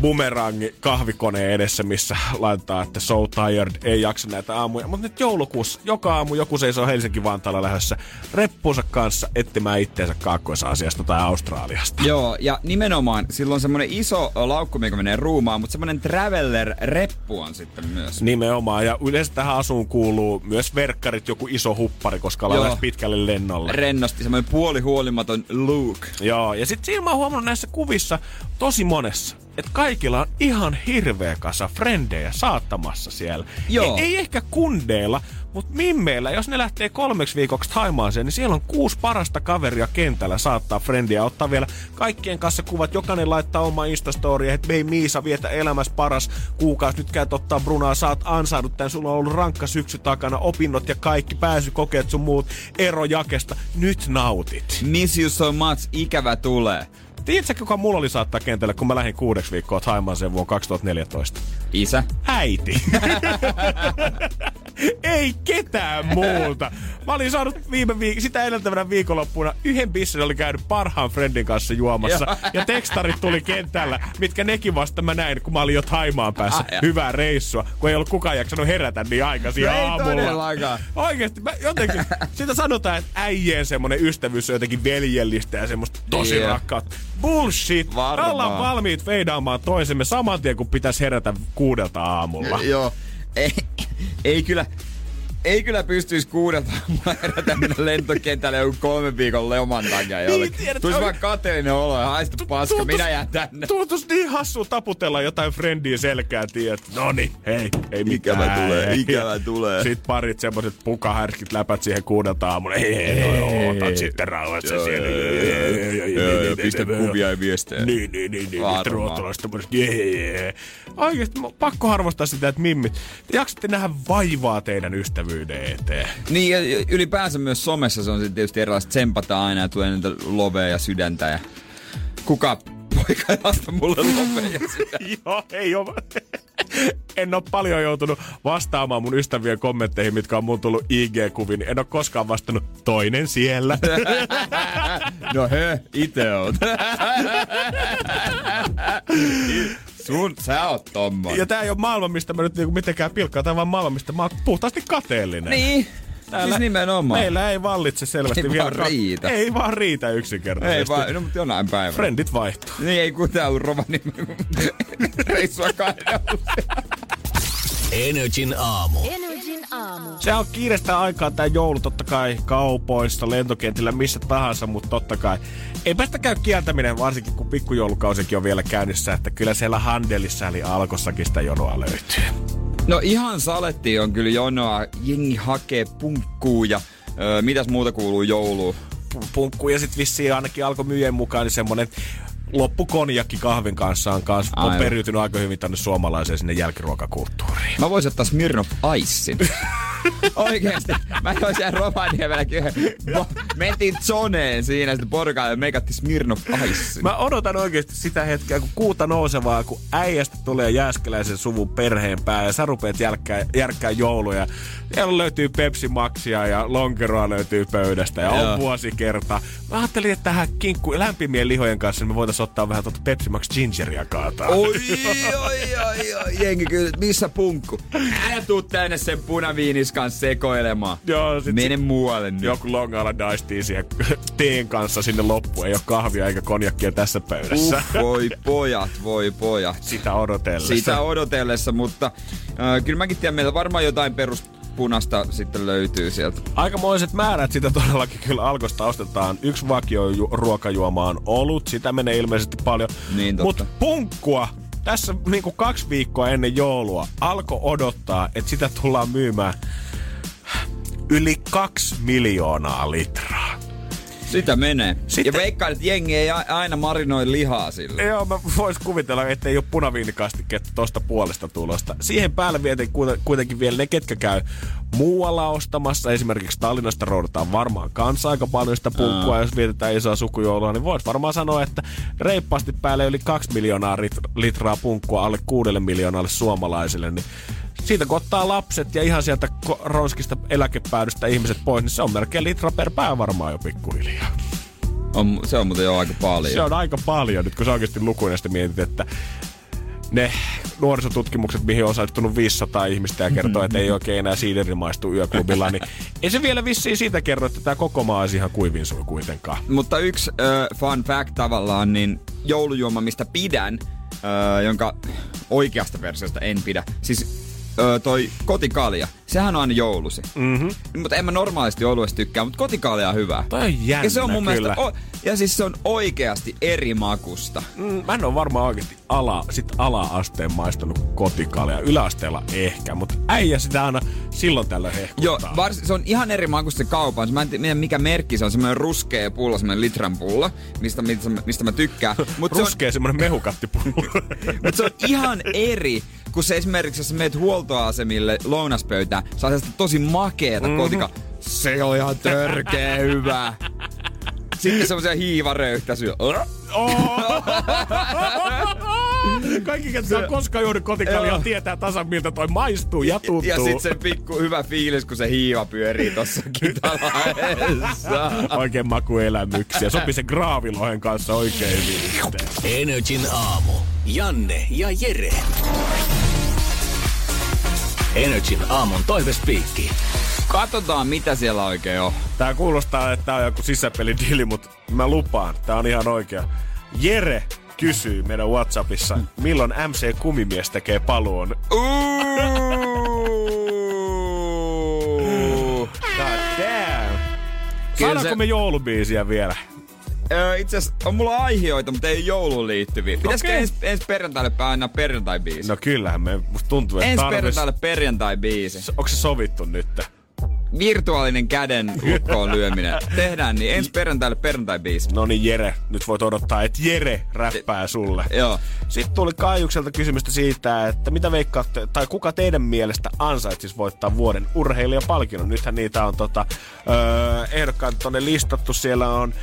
bumerangi kahvikoneen edessä, missä laitetaan, että so tired, ei jaksa näitä aamuja. Mutta nyt joulukuussa joka aamu joku seisoo Helsinki-Vantaalla lähdössä reppunsa kanssa etsimään itteensä Kaakkois-Aasiasta tai Australiasta. Joo, ja nimenomaan sillä on semmonen iso laukku, mikä menee ruumaan, mutta semmonen traveller-reppu on sitten myös. Nimenomaan, ja yleensä tähän asuun kuuluu myös verkkarit, joku iso huppari, koska ollaan pitkälle lennolle. Rennosti, semmoinen puolihuolimaton look. Joo, ja sitten siinä mä oon huomannut näissä kuvissa tosi monessa, että kaikilla on ihan hirveä kasa frendejä saattamassa siellä. Joo. Ei, ei ehkä kundeilla, mutta mimmeillä, jos ne lähtee kolmeksi viikoksi Haimaaseen, niin siellä on kuusi parasta kaveria kentällä saattaa frendiä. Ottaa vielä kaikkien kanssa kuvat, jokainen laittaa oma Instastoria, että hei Miisa, vietä elämässä paras kuukausi, nyt käyt ottaa Brunaa, oot ansainnut tän, sulla on ollut rankka syksy takana, opinnot ja kaikki, pääsykokeet sun muut, ero jakesta, nyt nautit. Miss you so much, ikävä tulee. Tiedätkö, kuka mulla oli saattaa kentällä, kun mä lähdin kuudeksi viikkoa Haimaaseen vuonna 2014? Isä. Äiti. Ei ketään muuta. Mä olin saanut viime viik- sitä edeltävänä viikonloppuna yhden bissen oli käynyt parhaan friendin kanssa juomassa. ja tekstarit tuli kentällä, mitkä nekin vasta mä näin, kun mä olin jo Taimaan päässä. Ah. Hyvää reissua, kun ei ollut kukaan jaksanut herätä niin aikaisin No aamulla. Oikeesti, mä jotenkin, sitä sanotaan, että äijien semmonen ystävyys on jotenkin veljellistä ja semmoista tosi Jep. rakkaat. Bullshit! Varmaan. Me ollaan valmiit feidaamaan toisemme saman tien, kun pitäisi herätä kuudelta aamulla. Joo. Ei, ei kyllä, ei kyllä pystyisi kuudelta aamulla herätä mennä lentokentälle joku kolmen viikon leoman takia jollekin. tiedät, Tulisi oi- vaan kateellinen olo ja haistu paska, Tuntus- minä jään tänne. Tuntuis niin hassu taputella jotain friendiä selkää, tiedät. Noni, hei, ei mitään. Ikävä tulee, ei. ikävä tulee. Sitten parit semmoset pukahärskit läpät siihen kuudelta aamulla. Hei, hei, hei, otat sitten rauhassa siellä. pistä kuvia ja viestejä. Niin, niin, niin, niin. Nyt ruotsalaiset tämmöset, jee. Oikeesti, pakko arvostaa sitä, että mimmit, te jaksatte nähdä vaivaa teidän ystävyyden eteen. Niin, ja ylipäänsä myös somessa se on tietysti erilaista tsempataan aina ja tulee niitä lovea ja sydäntä ja kuka poika ei mulle lovea ja sydäntä. Joo, ei ole. En ole paljon joutunut vastaamaan mun ystävien kommentteihin, mitkä on mun tullut IG-kuviin. En ole koskaan vastannut toinen siellä. No hö, ite oot. Sun, sä oot tommonen. Ja tää ei ole maailma, mistä mä nyt niinku mitenkään pilkkaan. Tää on vaan maailma, mistä mä oon puhtaasti kateellinen. Niin, siis nimenomaan. Meillä ei vallitse selvästi Ei vielä. vaan riitä. Ei vaan riitä yksinkertaisesti. Ei vaan, no mutta jonain päivänä. Friendit vaihtuu. Niin ei kun tää on Rovaniemen reissua kahden Energin aamu. Energin aamu. Se on kiireistä aikaa tää joulu totta kai kaupoissa, lentokentillä, missä tahansa, mutta totta kai ei päästä käy kieltäminen, varsinkin kun pikkujoulukausikin on vielä käynnissä, että kyllä siellä Handelissa eli Alkossakin sitä jonoa löytyy. No ihan saletti on kyllä jonoa. Jengi hakee punkkuu ja öö, mitäs muuta kuuluu jouluun? Pu- Punkku ja sitten vissiin ainakin alkoi myyjän mukaan niin semmonen loppukonjakki kahvin kanssa on, kans, on periytynyt aika hyvin tänne suomalaiseen sinne jälkiruokakulttuuriin. Mä voisin ottaa Smirnoff Icein. Oikeesti. Mä join siellä Rovaniemelläkin Mentiin zoneen siinä sitten porukalla ja meikatti Smirnoff Icein. Mä odotan oikeasti sitä hetkeä, kun kuuta nousevaa, kun äijästä tulee Jääskeläisen suvun perheen pää ja sä rupeat järkkää, järkkää jouluja. Siellä löytyy Pepsi Maxia ja lonkeroa löytyy pöydästä ja Joo. on vuosikerta. Mä ajattelin, että tähän kinkku lämpimien lihojen kanssa niin me voitaisiin ottaa vähän tuota Pepsi Max Gingeria kaataa. Oi, oi, oi, oi, jengi kyllä, missä punkku? Älä tuu tänne sen punaviinis kanssa sekoilemaan. Joo, sit Mene muualle nyt. joku Long Island Tea siihen teen kanssa sinne loppuun. Ei ole kahvia eikä konjakkia tässä pöydässä. Uh, voi pojat, voi pojat. Sitä odotellessa. Sitä odotellessa, mutta äh, kyllä mäkin tiedän, meillä varmaan jotain peruspunasta sitten löytyy sieltä. Aikamoiset määrät sitä todellakin kyllä alkosta ostetaan. Yksi vakio ju- ruokajuoma on olut, sitä menee ilmeisesti paljon. Niin. Mutta punkkua tässä niinku kaksi viikkoa ennen joulua alkoi odottaa, että sitä tullaan myymään yli kaksi miljoonaa litraa. Sitä menee. Sitten... Ja veikkaan, että jengi ei aina marinoi lihaa sille. Joo, mä vois kuvitella, että ei ole punaviinikastiketta tosta puolesta tulosta. Siihen päälle kuiten- kuitenkin vielä ne, ketkä käy muualla ostamassa. Esimerkiksi Tallinnasta roudataan varmaan kanssa aika paljon sitä punkkua, jos vietetään isoa sukujoulua, niin voit varmaan sanoa, että reippaasti päälle yli 2 miljoonaa litraa punkkua alle kuudelle miljoonalle suomalaisille, niin siitä kun ottaa lapset ja ihan sieltä ronskista eläkepäädystä ihmiset pois, niin se on melkein litra per pää varmaan jo pikkuhiljaa. On, se on muuten jo aika paljon. Se on aika paljon nyt, kun sä oikeasti lukuina mietit, että ne nuorisotutkimukset, mihin on osallistunut 500 ihmistä ja kertoo, että ei oikein enää siideri maistu yöklubilla, niin ei se vielä vissiin siitä kerro, että tämä koko maa olisi ihan kuivin suu kuitenkaan. Mutta yksi äh, fun fact tavallaan, niin joulujuoma, mistä pidän, äh, jonka oikeasta versiosta en pidä, siis toi kotikalja, sehän on aina joulusi. Mm-hmm. Mutta en mä normaalisti oluesta tykkää, mutta kotikalja on hyvä. Toi on jännä ja se on mun kyllä. mielestä, o- ja siis se on oikeasti eri makusta. Mm, mä en ole varmaan oikeasti ala, sit ala-asteen maistanut kotikalja. Yläasteella ehkä, mutta äijä sitä aina silloin Joo, hehkuttaa. vars, se on ihan eri makusta se kaupan. Mä en tiedä mikä merkki se on, semmoinen ruskea pulla, semmoinen litran pulla, mistä, mistä, mistä mä tykkään. Mut se on, Ruskea semmonen mehukattipullo. Mutta se on ihan eri, kun se esimerkiksi, jos sä meet huoltoasemille lounaspöytään, saa sellaista tosi makeeta mm-hmm. kotika. Se on ihan törkeä hyvä. Sitten semmoisia hiivaröyhtäisyjä. Kaikki, ketkä on koskaan juonut kotikaljaa, tietää tasan miltä toi maistuu ja tuntuu. Ja sit se pikku hyvä fiilis, kun se hiiva pyörii tossa kitalaessa. Oikein makuelämyksiä. Sopii se graavilohen kanssa oikein hyvin. Energin aamu. Janne ja Jere. Energin aamun toivespiikki. Katsotaan, mitä siellä oikein on. Tää kuulostaa, että tää on joku sisäpelidili, mutta mä lupaan, tää on ihan oikea. Jere kysyy meidän Whatsappissa, milloin MC Kumimies tekee paluun. God damn. Saadaanko se- me joulubiisiä vielä? Öö, itse asiassa on mulla aiheita, mutta ei jouluun liittyviä. Pitäisikö ensi, ensi perjantaille painaa perjantai-biisi? No kyllähän me, musta tuntuu, että ensi tarvis... perjantaille perjantai-biisi. Onko se sovittu nyt? Virtuaalinen käden lukkoon lyöminen. Tehdään niin. Ensi perjantaille perjantai-biisi. No niin Jere, nyt voit odottaa, että Jere räppää sulle. Joo. Sitten tuli Kaijukselta kysymystä siitä, että mitä veikkaatte, tai kuka teidän mielestä ansaitsisi voittaa vuoden urheilijapalkinnon. Nythän niitä on tota, öö, ehdokkaat tonne listattu. Siellä on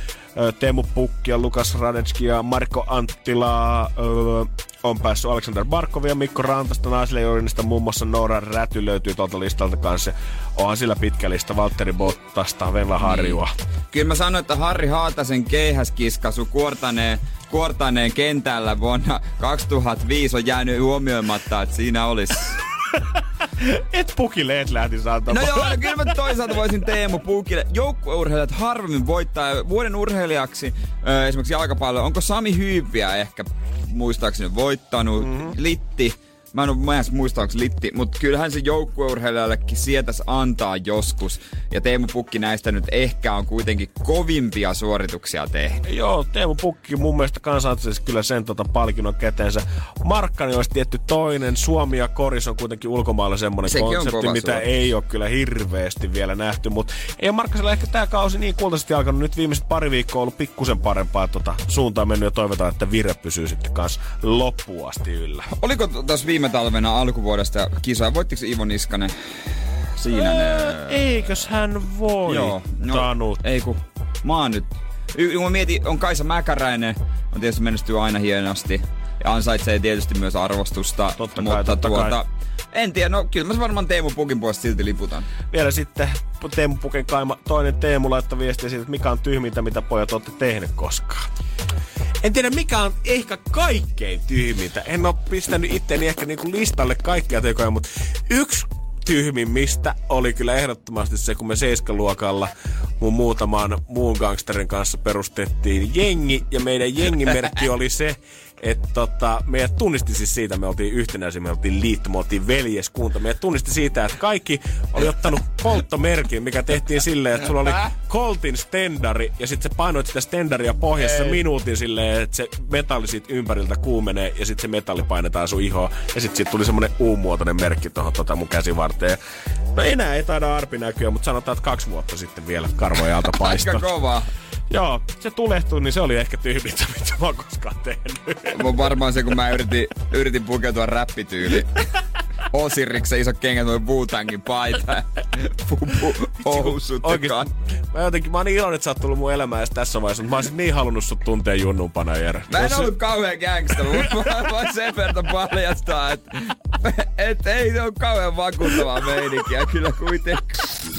Teemu Pukki ja Lukas Radetski ja Marko Anttila. On päässyt Aleksander Barkovia, Mikko Rantasta, naisleijonista muun muassa Noora Räty löytyy tuolta listalta kanssa. Onhan sillä pitkä lista Valtteri Bottasta, Venla Harjua. Kyllä mä sanoin, että Harri Haatasen keihäskiskasu kuortaneen, kuortaneen kentällä vuonna 2005 on jäänyt huomioimatta, että siinä olisi... Et Pukille et lähti No antamaan. joo, no kyllä mä toisaalta voisin Teemu Puukille. Joukkueurheilijat harvemmin voittaa vuoden urheilijaksi, esimerkiksi jalkapallo. Onko Sami Hyypiä ehkä muistaakseni voittanut? Mm-hmm. Litti. Mä en ole edes muista, onko Litti, mutta kyllähän se joukkueurheilijallekin sietäisi antaa joskus. Ja Teemu Pukki näistä nyt ehkä on kuitenkin kovimpia suorituksia tehnyt. Joo, Teemu Pukki mun mielestä kansainvälisesti kyllä sen tota palkinnon käteensä. Markkani olisi tietty toinen. Suomi ja Koris on kuitenkin ulkomailla semmoinen Sekin on konsepti, mitä suoritus. ei ole kyllä hirveästi vielä nähty. Mutta ei Markkasella ehkä tämä kausi niin kultaisesti alkanut. Nyt viimeiset pari viikkoa on ollut pikkusen parempaa tota, suuntaan mennyt ja toivotaan, että vire pysyy sitten kanssa loppuun asti yllä. Oliko tässä viime talvena alkuvuodesta kisoja? Voittiko Ivo Niskanen siinä? Ne... Eikös hän voi Joo, no, tanut? ei kun mä oon nyt. Y- mä mietin, on Kaisa Mäkäräinen, on tietysti menestyy aina hienosti. Ja ansaitsee tietysti myös arvostusta. Totta kai, mutta totta kai. tuota, en tiedä, no kyllä mä se varmaan Teemu Pukin puolesta silti liputan. Vielä sitten Teemu Puken kaima, toinen Teemu laittoi viestiä siitä, että mikä on tyhmintä, mitä pojat olette tehneet koskaan. En tiedä, mikä on ehkä kaikkein tyhmintä. En ole pistänyt itteni ehkä niinku listalle kaikkia tekoja, mutta yksi tyhmimmistä oli kyllä ehdottomasti se, kun me seiskaluokalla mun muutaman muun gangsterin kanssa perustettiin jengi, ja meidän jengimerkki oli se, että tota, meidät tunnisti siis siitä, me oltiin yhtenäisiä, me oltiin liitto, me oltiin veljeskunta. Meidät tunnisti siitä, että kaikki oli ottanut polttomerkin, mikä tehtiin silleen, että sulla oli Coltin stendari ja sitten sä painoit sitä stendaria pohjassa minuutin silleen, että se metalli siitä ympäriltä kuumenee ja sitten se metalli painetaan sun ihoon. Ja sitten siitä tuli semmonen U-muotoinen merkki tuohon tota mun käsivarteen. No enää ei taida arpi näkyä, mutta sanotaan, että kaksi vuotta sitten vielä karvojen alta paisto. Aika kova. Joo, se tulehtui, niin se oli ehkä tyhmintä, mitä mä oon koskaan tehnyt. Mun varmaan se, kun mä yritin, yritin pukeutua räppityyli. Osiriksen iso kengät, noin Wu-Tangin paita. Pupu, housut ja kaikki. mä jotenkin, mä oon niin iloinen, että sä oot tullut mun elämään edes tässä vaiheessa, mutta mä olisin niin halunnut sut tuntea junnumpana, Jere. Mä en ollut kauhean gangsta, mutta mä voin sen verran paljastaa, että et ei se ole kauhean vakuuttavaa meininkiä kyllä kuitenkin.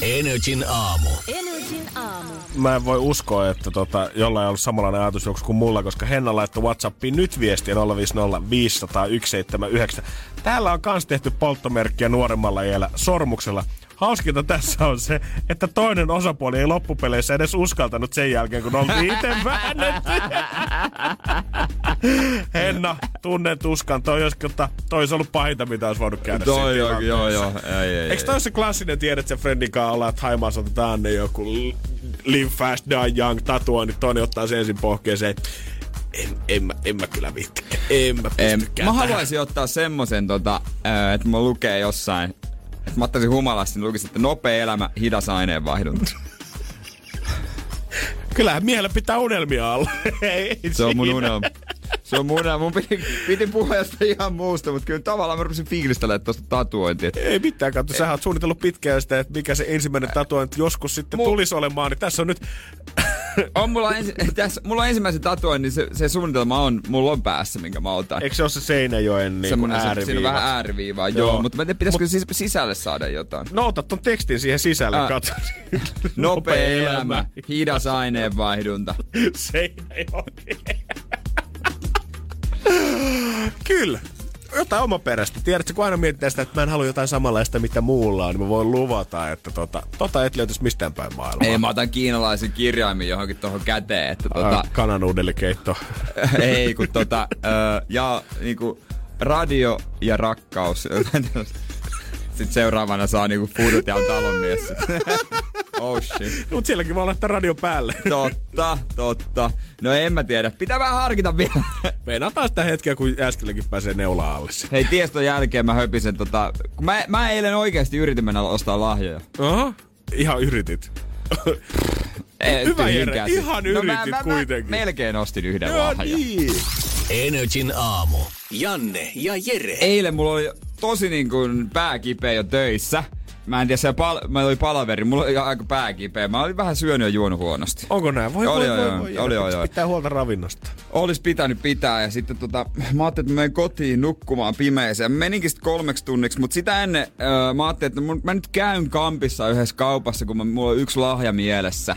Energin aamu. Energin aamu. Mä en voi uskoa, että tota, jollain on ollut samanlainen ajatus joku kuin mulla, koska Henna laittoi Whatsappiin nyt viestiä 050 500 179. Täällä on kans tehty polttomerkkiä nuoremmalla iällä sormuksella. Hauskinta tässä on se, että toinen osapuoli ei loppupeleissä edes uskaltanut sen jälkeen, kun oltiin itse väännetty. Henna, tunnen tuskan. Toi olisi, toi olisi ollut pahinta, mitä olisi voinut käydä Toi joo, joo, joo. Ei, ei, Eikö toi ole se klassinen, tiedät sen friendin kanssa ollaan, että Haimaassa otetaan ne joku Live Fast, Die Young tatuoinnit, toinen ottaa sen ensin pohkeeseen. En, en, mä, en mä kyllä viittikään. En mä pystykään mä tähän. haluaisin ottaa semmosen, tota, että mä lukee jossain, että mä ottaisin humalasta, niin lukisin, että nopea elämä, hidas aineenvaihdunta. Kyllähän miehellä pitää unelmia olla. Ei Se on mun unelma. Se on mun. Mun piti, piti puhua jostain ihan muusta, mutta kyllä tavallaan mä rupesin fiilistelemään tuosta tatuointia. Ei mitään, katso, sähän oot suunnitellut pitkään sitä, että mikä se ensimmäinen tatuointi joskus sitten Mu- tulisi olemaan, niin tässä on nyt On mulla, ensi, tässä, mulla on ensimmäisen tatuoin, niin se, se, suunnitelma on, mulla on päässä, minkä mä otan. Eikö se ole se Seinäjoen niin Semmoinen, ääriviiva? siinä on vähän ääriviivaa, joo. joo. Mutta mä pitäisikö Mut, sisälle saada jotain. No ota ton tekstin siihen sisälle, äh, katso. Nopea elämä, hidas aineenvaihdunta. Seinäjoki. Kyllä jotain omaperäistä. Tiedätkö, kun aina mietitään sitä, että mä en halua jotain samanlaista, mitä muulla on, niin mä voin luvata, että tota, tota et löytyisi mistään päin maailmaa. Ei, mä otan kiinalaisen kirjaimin johonkin tuohon käteen. Että tota... Äh, kananuudelikeitto. ei, kun tota, äh, ja niinku, radio ja rakkaus. Sitten seuraavana saa niinku fudut ja on talonmies. oh shit. Mut sielläkin voi laittaa radio päälle. totta, totta. No en mä tiedä. Pitää vähän harkita vielä. Meinataan sitä hetkeä, kun äskelläkin pääsee neula alle. Hei, tieston jälkeen mä höpisen tota... Kun mä, mä eilen oikeasti yritin mennä ostaa lahjoja. Oho. Ihan yritit. Ei, Hyvä Jere, ihan no, yritit mä, mä, kuitenkin. Mä melkein ostin yhden no, lahjan. Niin. Energin aamu. Janne ja Jere. Eilen mulla oli tosi niin kuin pääkipeä jo töissä. Mä en tiedä, siellä pal- mä oli palaveri, mulla oli aika pääkipeä. Mä olin vähän syönyt ja juonut huonosti. Onko näin? Voi, oli, voi, voi, voi, voi, oli, oli, oli. Pitää huolta ravinnosta. Olisi pitänyt pitää ja sitten tota, mä ajattelin, että mä menen kotiin nukkumaan pimeeseen. Meninkin sitten kolmeksi tunniksi, mutta sitä ennen öö, mä ajattelin, että mun, mä nyt käyn kampissa yhdessä kaupassa, kun mä, mulla on yksi lahja mielessä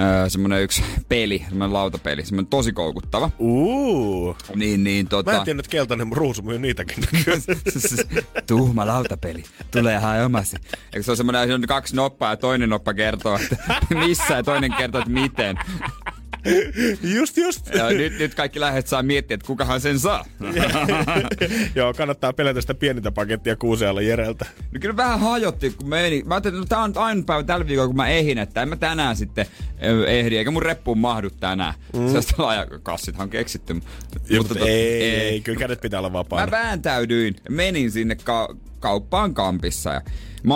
öö, semmonen yksi peli, semmonen lautapeli, semmonen tosi koukuttava. Uuu. Niin, niin tota... Mä en tiedä, että keltainen ruusu myy niitäkin. Tuhma lautapeli. Tulee hae omasi. Eikö se on semmonen, on kaksi noppaa ja toinen noppa kertoo, että missä ja toinen kertoo, että miten. just, just. Ja nyt, nyt kaikki lähet saa miettiä, että kukahan sen saa. Joo, kannattaa pelätä sitä pienintä pakettia kuusealla Jereltä. No kyllä vähän hajotti, kun meni. Mä ajattelin, että no, tää on aina päivä tällä viikolla, kun mä ehin, että en mä tänään sitten ehdi, eikä mun reppuun mahdu tänään. Mm. Sellaista laajakassithan on keksitty. Joo, mutta, ei, ei, ei, kyllä kädet pitää olla vapaana. Mä vääntäydyin, menin sinne ka- kauppaan kampissa ja mä,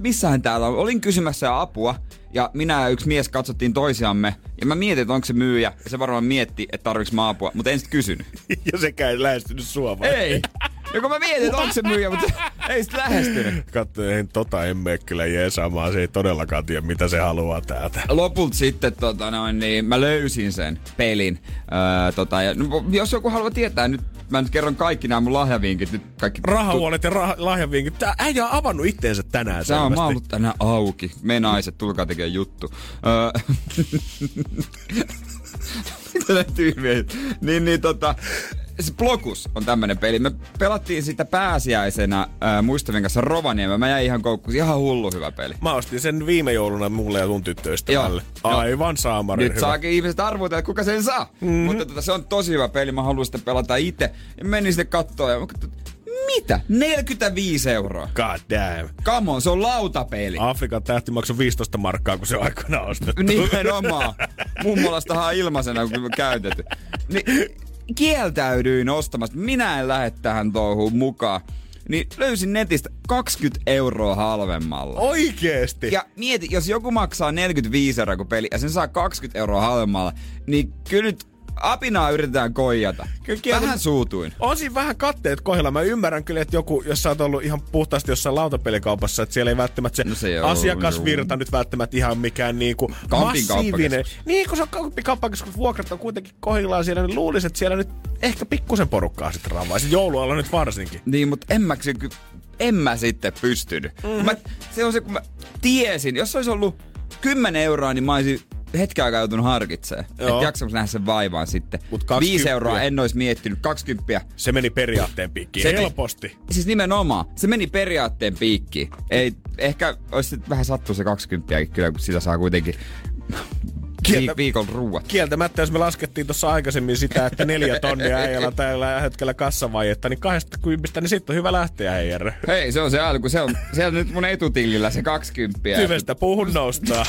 missähän täällä on. Olin kysymässä apua ja minä ja yksi mies katsottiin toisiamme. Ja mä mietin, että onko se myyjä. Ja se varmaan mietti, että tarviks mä apua. Mutta en sitten kysynyt. ja sekään ei lähestynyt sua vai? Ei. Ja kun mä mietin, että onko se myyjä, mutta ei sit lähestynyt. Katso, ei tota en mene kyllä jeesaamaan. Se ei todellakaan tiedä, mitä se haluaa täältä. Lopulta sitten tota noin, niin mä löysin sen pelin. Öö, tota, ja, no, jos joku haluaa tietää, nyt mä nyt kerron kaikki nämä mun lahjavinkit. Nyt kaikki Rahahuolet ja rah- lahjavinkit. Tää äijä on avannut itteensä tänään Tää on, mä ollut tänään auki. Me naiset, tulkaa tekemään juttu. Öö, Mitä tyymiä? Niin, niin tota, Blokus on tämmönen peli. Me pelattiin sitä pääsiäisenä äh, muistavien kanssa Rovaniemellä. Mä jäin ihan koukkuun. Ihan hullu hyvä peli. Mä ostin sen viime jouluna mulle ja sun tyttöystävälle. Aivan saamarin Nyt hyvä. saakin ihmiset arvotella, että kuka sen saa. Mm-hmm. Mutta tota, se on tosi hyvä peli. Mä haluan sitä pelata itse. Menin sinne kattoon ja mitä? 45 euroa. God damn. Come on, se on lautapeli. Afrikan tähti maksoi 15 markkaa, kun se on aikoinaan ostettu. Nimenomaan. Mummolastahan ilmaisena, kun käytetty. Niin, kieltäydyin ostamasta. Minä en lähde tähän touhuun mukaan. Niin löysin netistä 20 euroa halvemmalla. Oikeesti? Ja mieti, jos joku maksaa 45 euroa kun peli ja sen saa 20 euroa halvemmalla, niin kyllä nyt apinaa yritetään koijata. Kyllä, vähän suutuin. On siinä vähän katteet kohdalla. Mä ymmärrän kyllä, että joku, jos sä oot ollut ihan puhtaasti jossain lautapelikaupassa, että siellä ei välttämättä se, no se asiakasvirta nyt välttämättä ihan mikään niinku massiivinen. Niin, kun se on koska vuokrat on kuitenkin kohdillaan siellä, niin luulisin, että siellä nyt ehkä pikkusen porukkaa sitten ravaa. joulualla nyt varsinkin. Niin, mutta en mä, en mä sitten pystynyt. Mm-hmm. Mä, se on se, kun mä tiesin, jos se olisi ollut 10 euroa, niin mä olisin hetken aikaa joutunut harkitsemaan. Että jaksamassa nähdä sen vaivaan sitten. Mut 5 euroa en olisi miettinyt, 20. Se meni periaatteen piikkiin, se helposti. Siis nimenomaan, se meni periaatteen piikkiin. Ei, ehkä olisi vähän sattu se 20 kyllä, kun sitä saa kuitenkin Kieltä, viikon ruuat. Kieltämättä, jos me laskettiin tuossa aikaisemmin sitä, että neljä tonnia äijällä tällä hetkellä kassavajetta, niin kahdesta kympistä, niin sitten on hyvä lähteä, Heijer. Hei, se on se alku. Se on, se on nyt mun etutilillä se 20. Tyvestä puhun noustaa.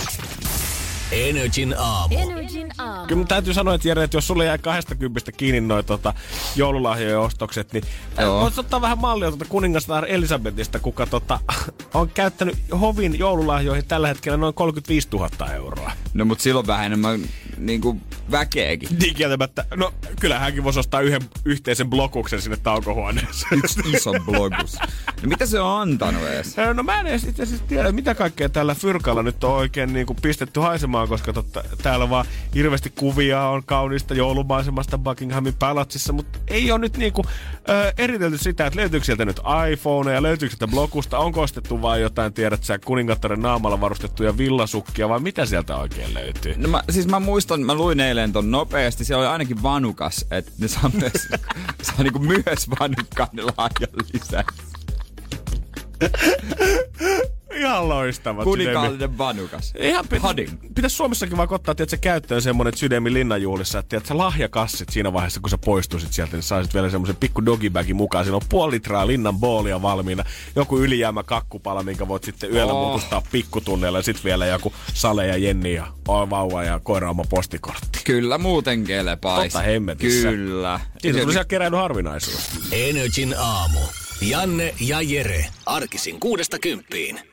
Energin aamu. Energin aamu. Kyllä täytyy sanoa, että Jere, että jos sulle jäi 20 kiinni noin tota, joululahjojen ostokset, niin voisi ottaa vähän mallia tuota kuningastar Elisabetista, kuka tota, on käyttänyt hovin joululahjoihin tällä hetkellä noin 35 000 euroa. No mut silloin vähän enemmän niinku väkeäkin. Niin kieltämättä. No, kyllä hänkin voisi ostaa yhden yhteisen blokuksen sinne taukohuoneeseen. Yksi iso blogus. No mitä se on antanut edes? No mä en edes itse asiassa tiedä, mitä kaikkea tällä fyrkalla nyt on oikein niin kuin pistetty haisemaan, koska totta, täällä vaan hirveästi kuvia on kaunista joulumaisemasta Buckinghamin palatsissa, mutta ei ole nyt niin kuin, ö, eritelty sitä, että löytyykö sieltä nyt iPhone ja löytyykö sieltä blokusta, onko ostettu vain jotain, tiedät sä, kuningattaren naamalla varustettuja villasukkia vai mitä sieltä oikein löytyy? No mä, siis mä muistan, mä luin eilen ton nopeasti, siellä oli ainakin vanukas, että ne saa myös, saa niinku myös vanukkaan lahjan lisäksi. Ihan loistavat. Kuninkaallinen vanukas. Ihan pitä, Hadin. pitäisi Suomessakin vaan ottaa tiedätkö, käyttöön semmonen sydämi linnanjuhlissa, että tiedätkö, lahjakassit siinä vaiheessa, kun sä poistuisit sieltä, niin saisit vielä semmoisen pikku dogibagin mukaan. Siinä on puoli litraa linnan boolia valmiina, joku ylijäämä kakkupala, minkä voit sitten yöllä Oh. muuttaa pikkutunneilla, ja sitten vielä joku Sale ja Jenni ja vauva ja koiraama postikortti. Kyllä muuten kelepaisi. Totta hemmetissä. Kyllä. Siitä tuli siellä keräily harvinaisuus. Energin aamu. Janne ja Jere. Arkisin kuudesta kymppiin.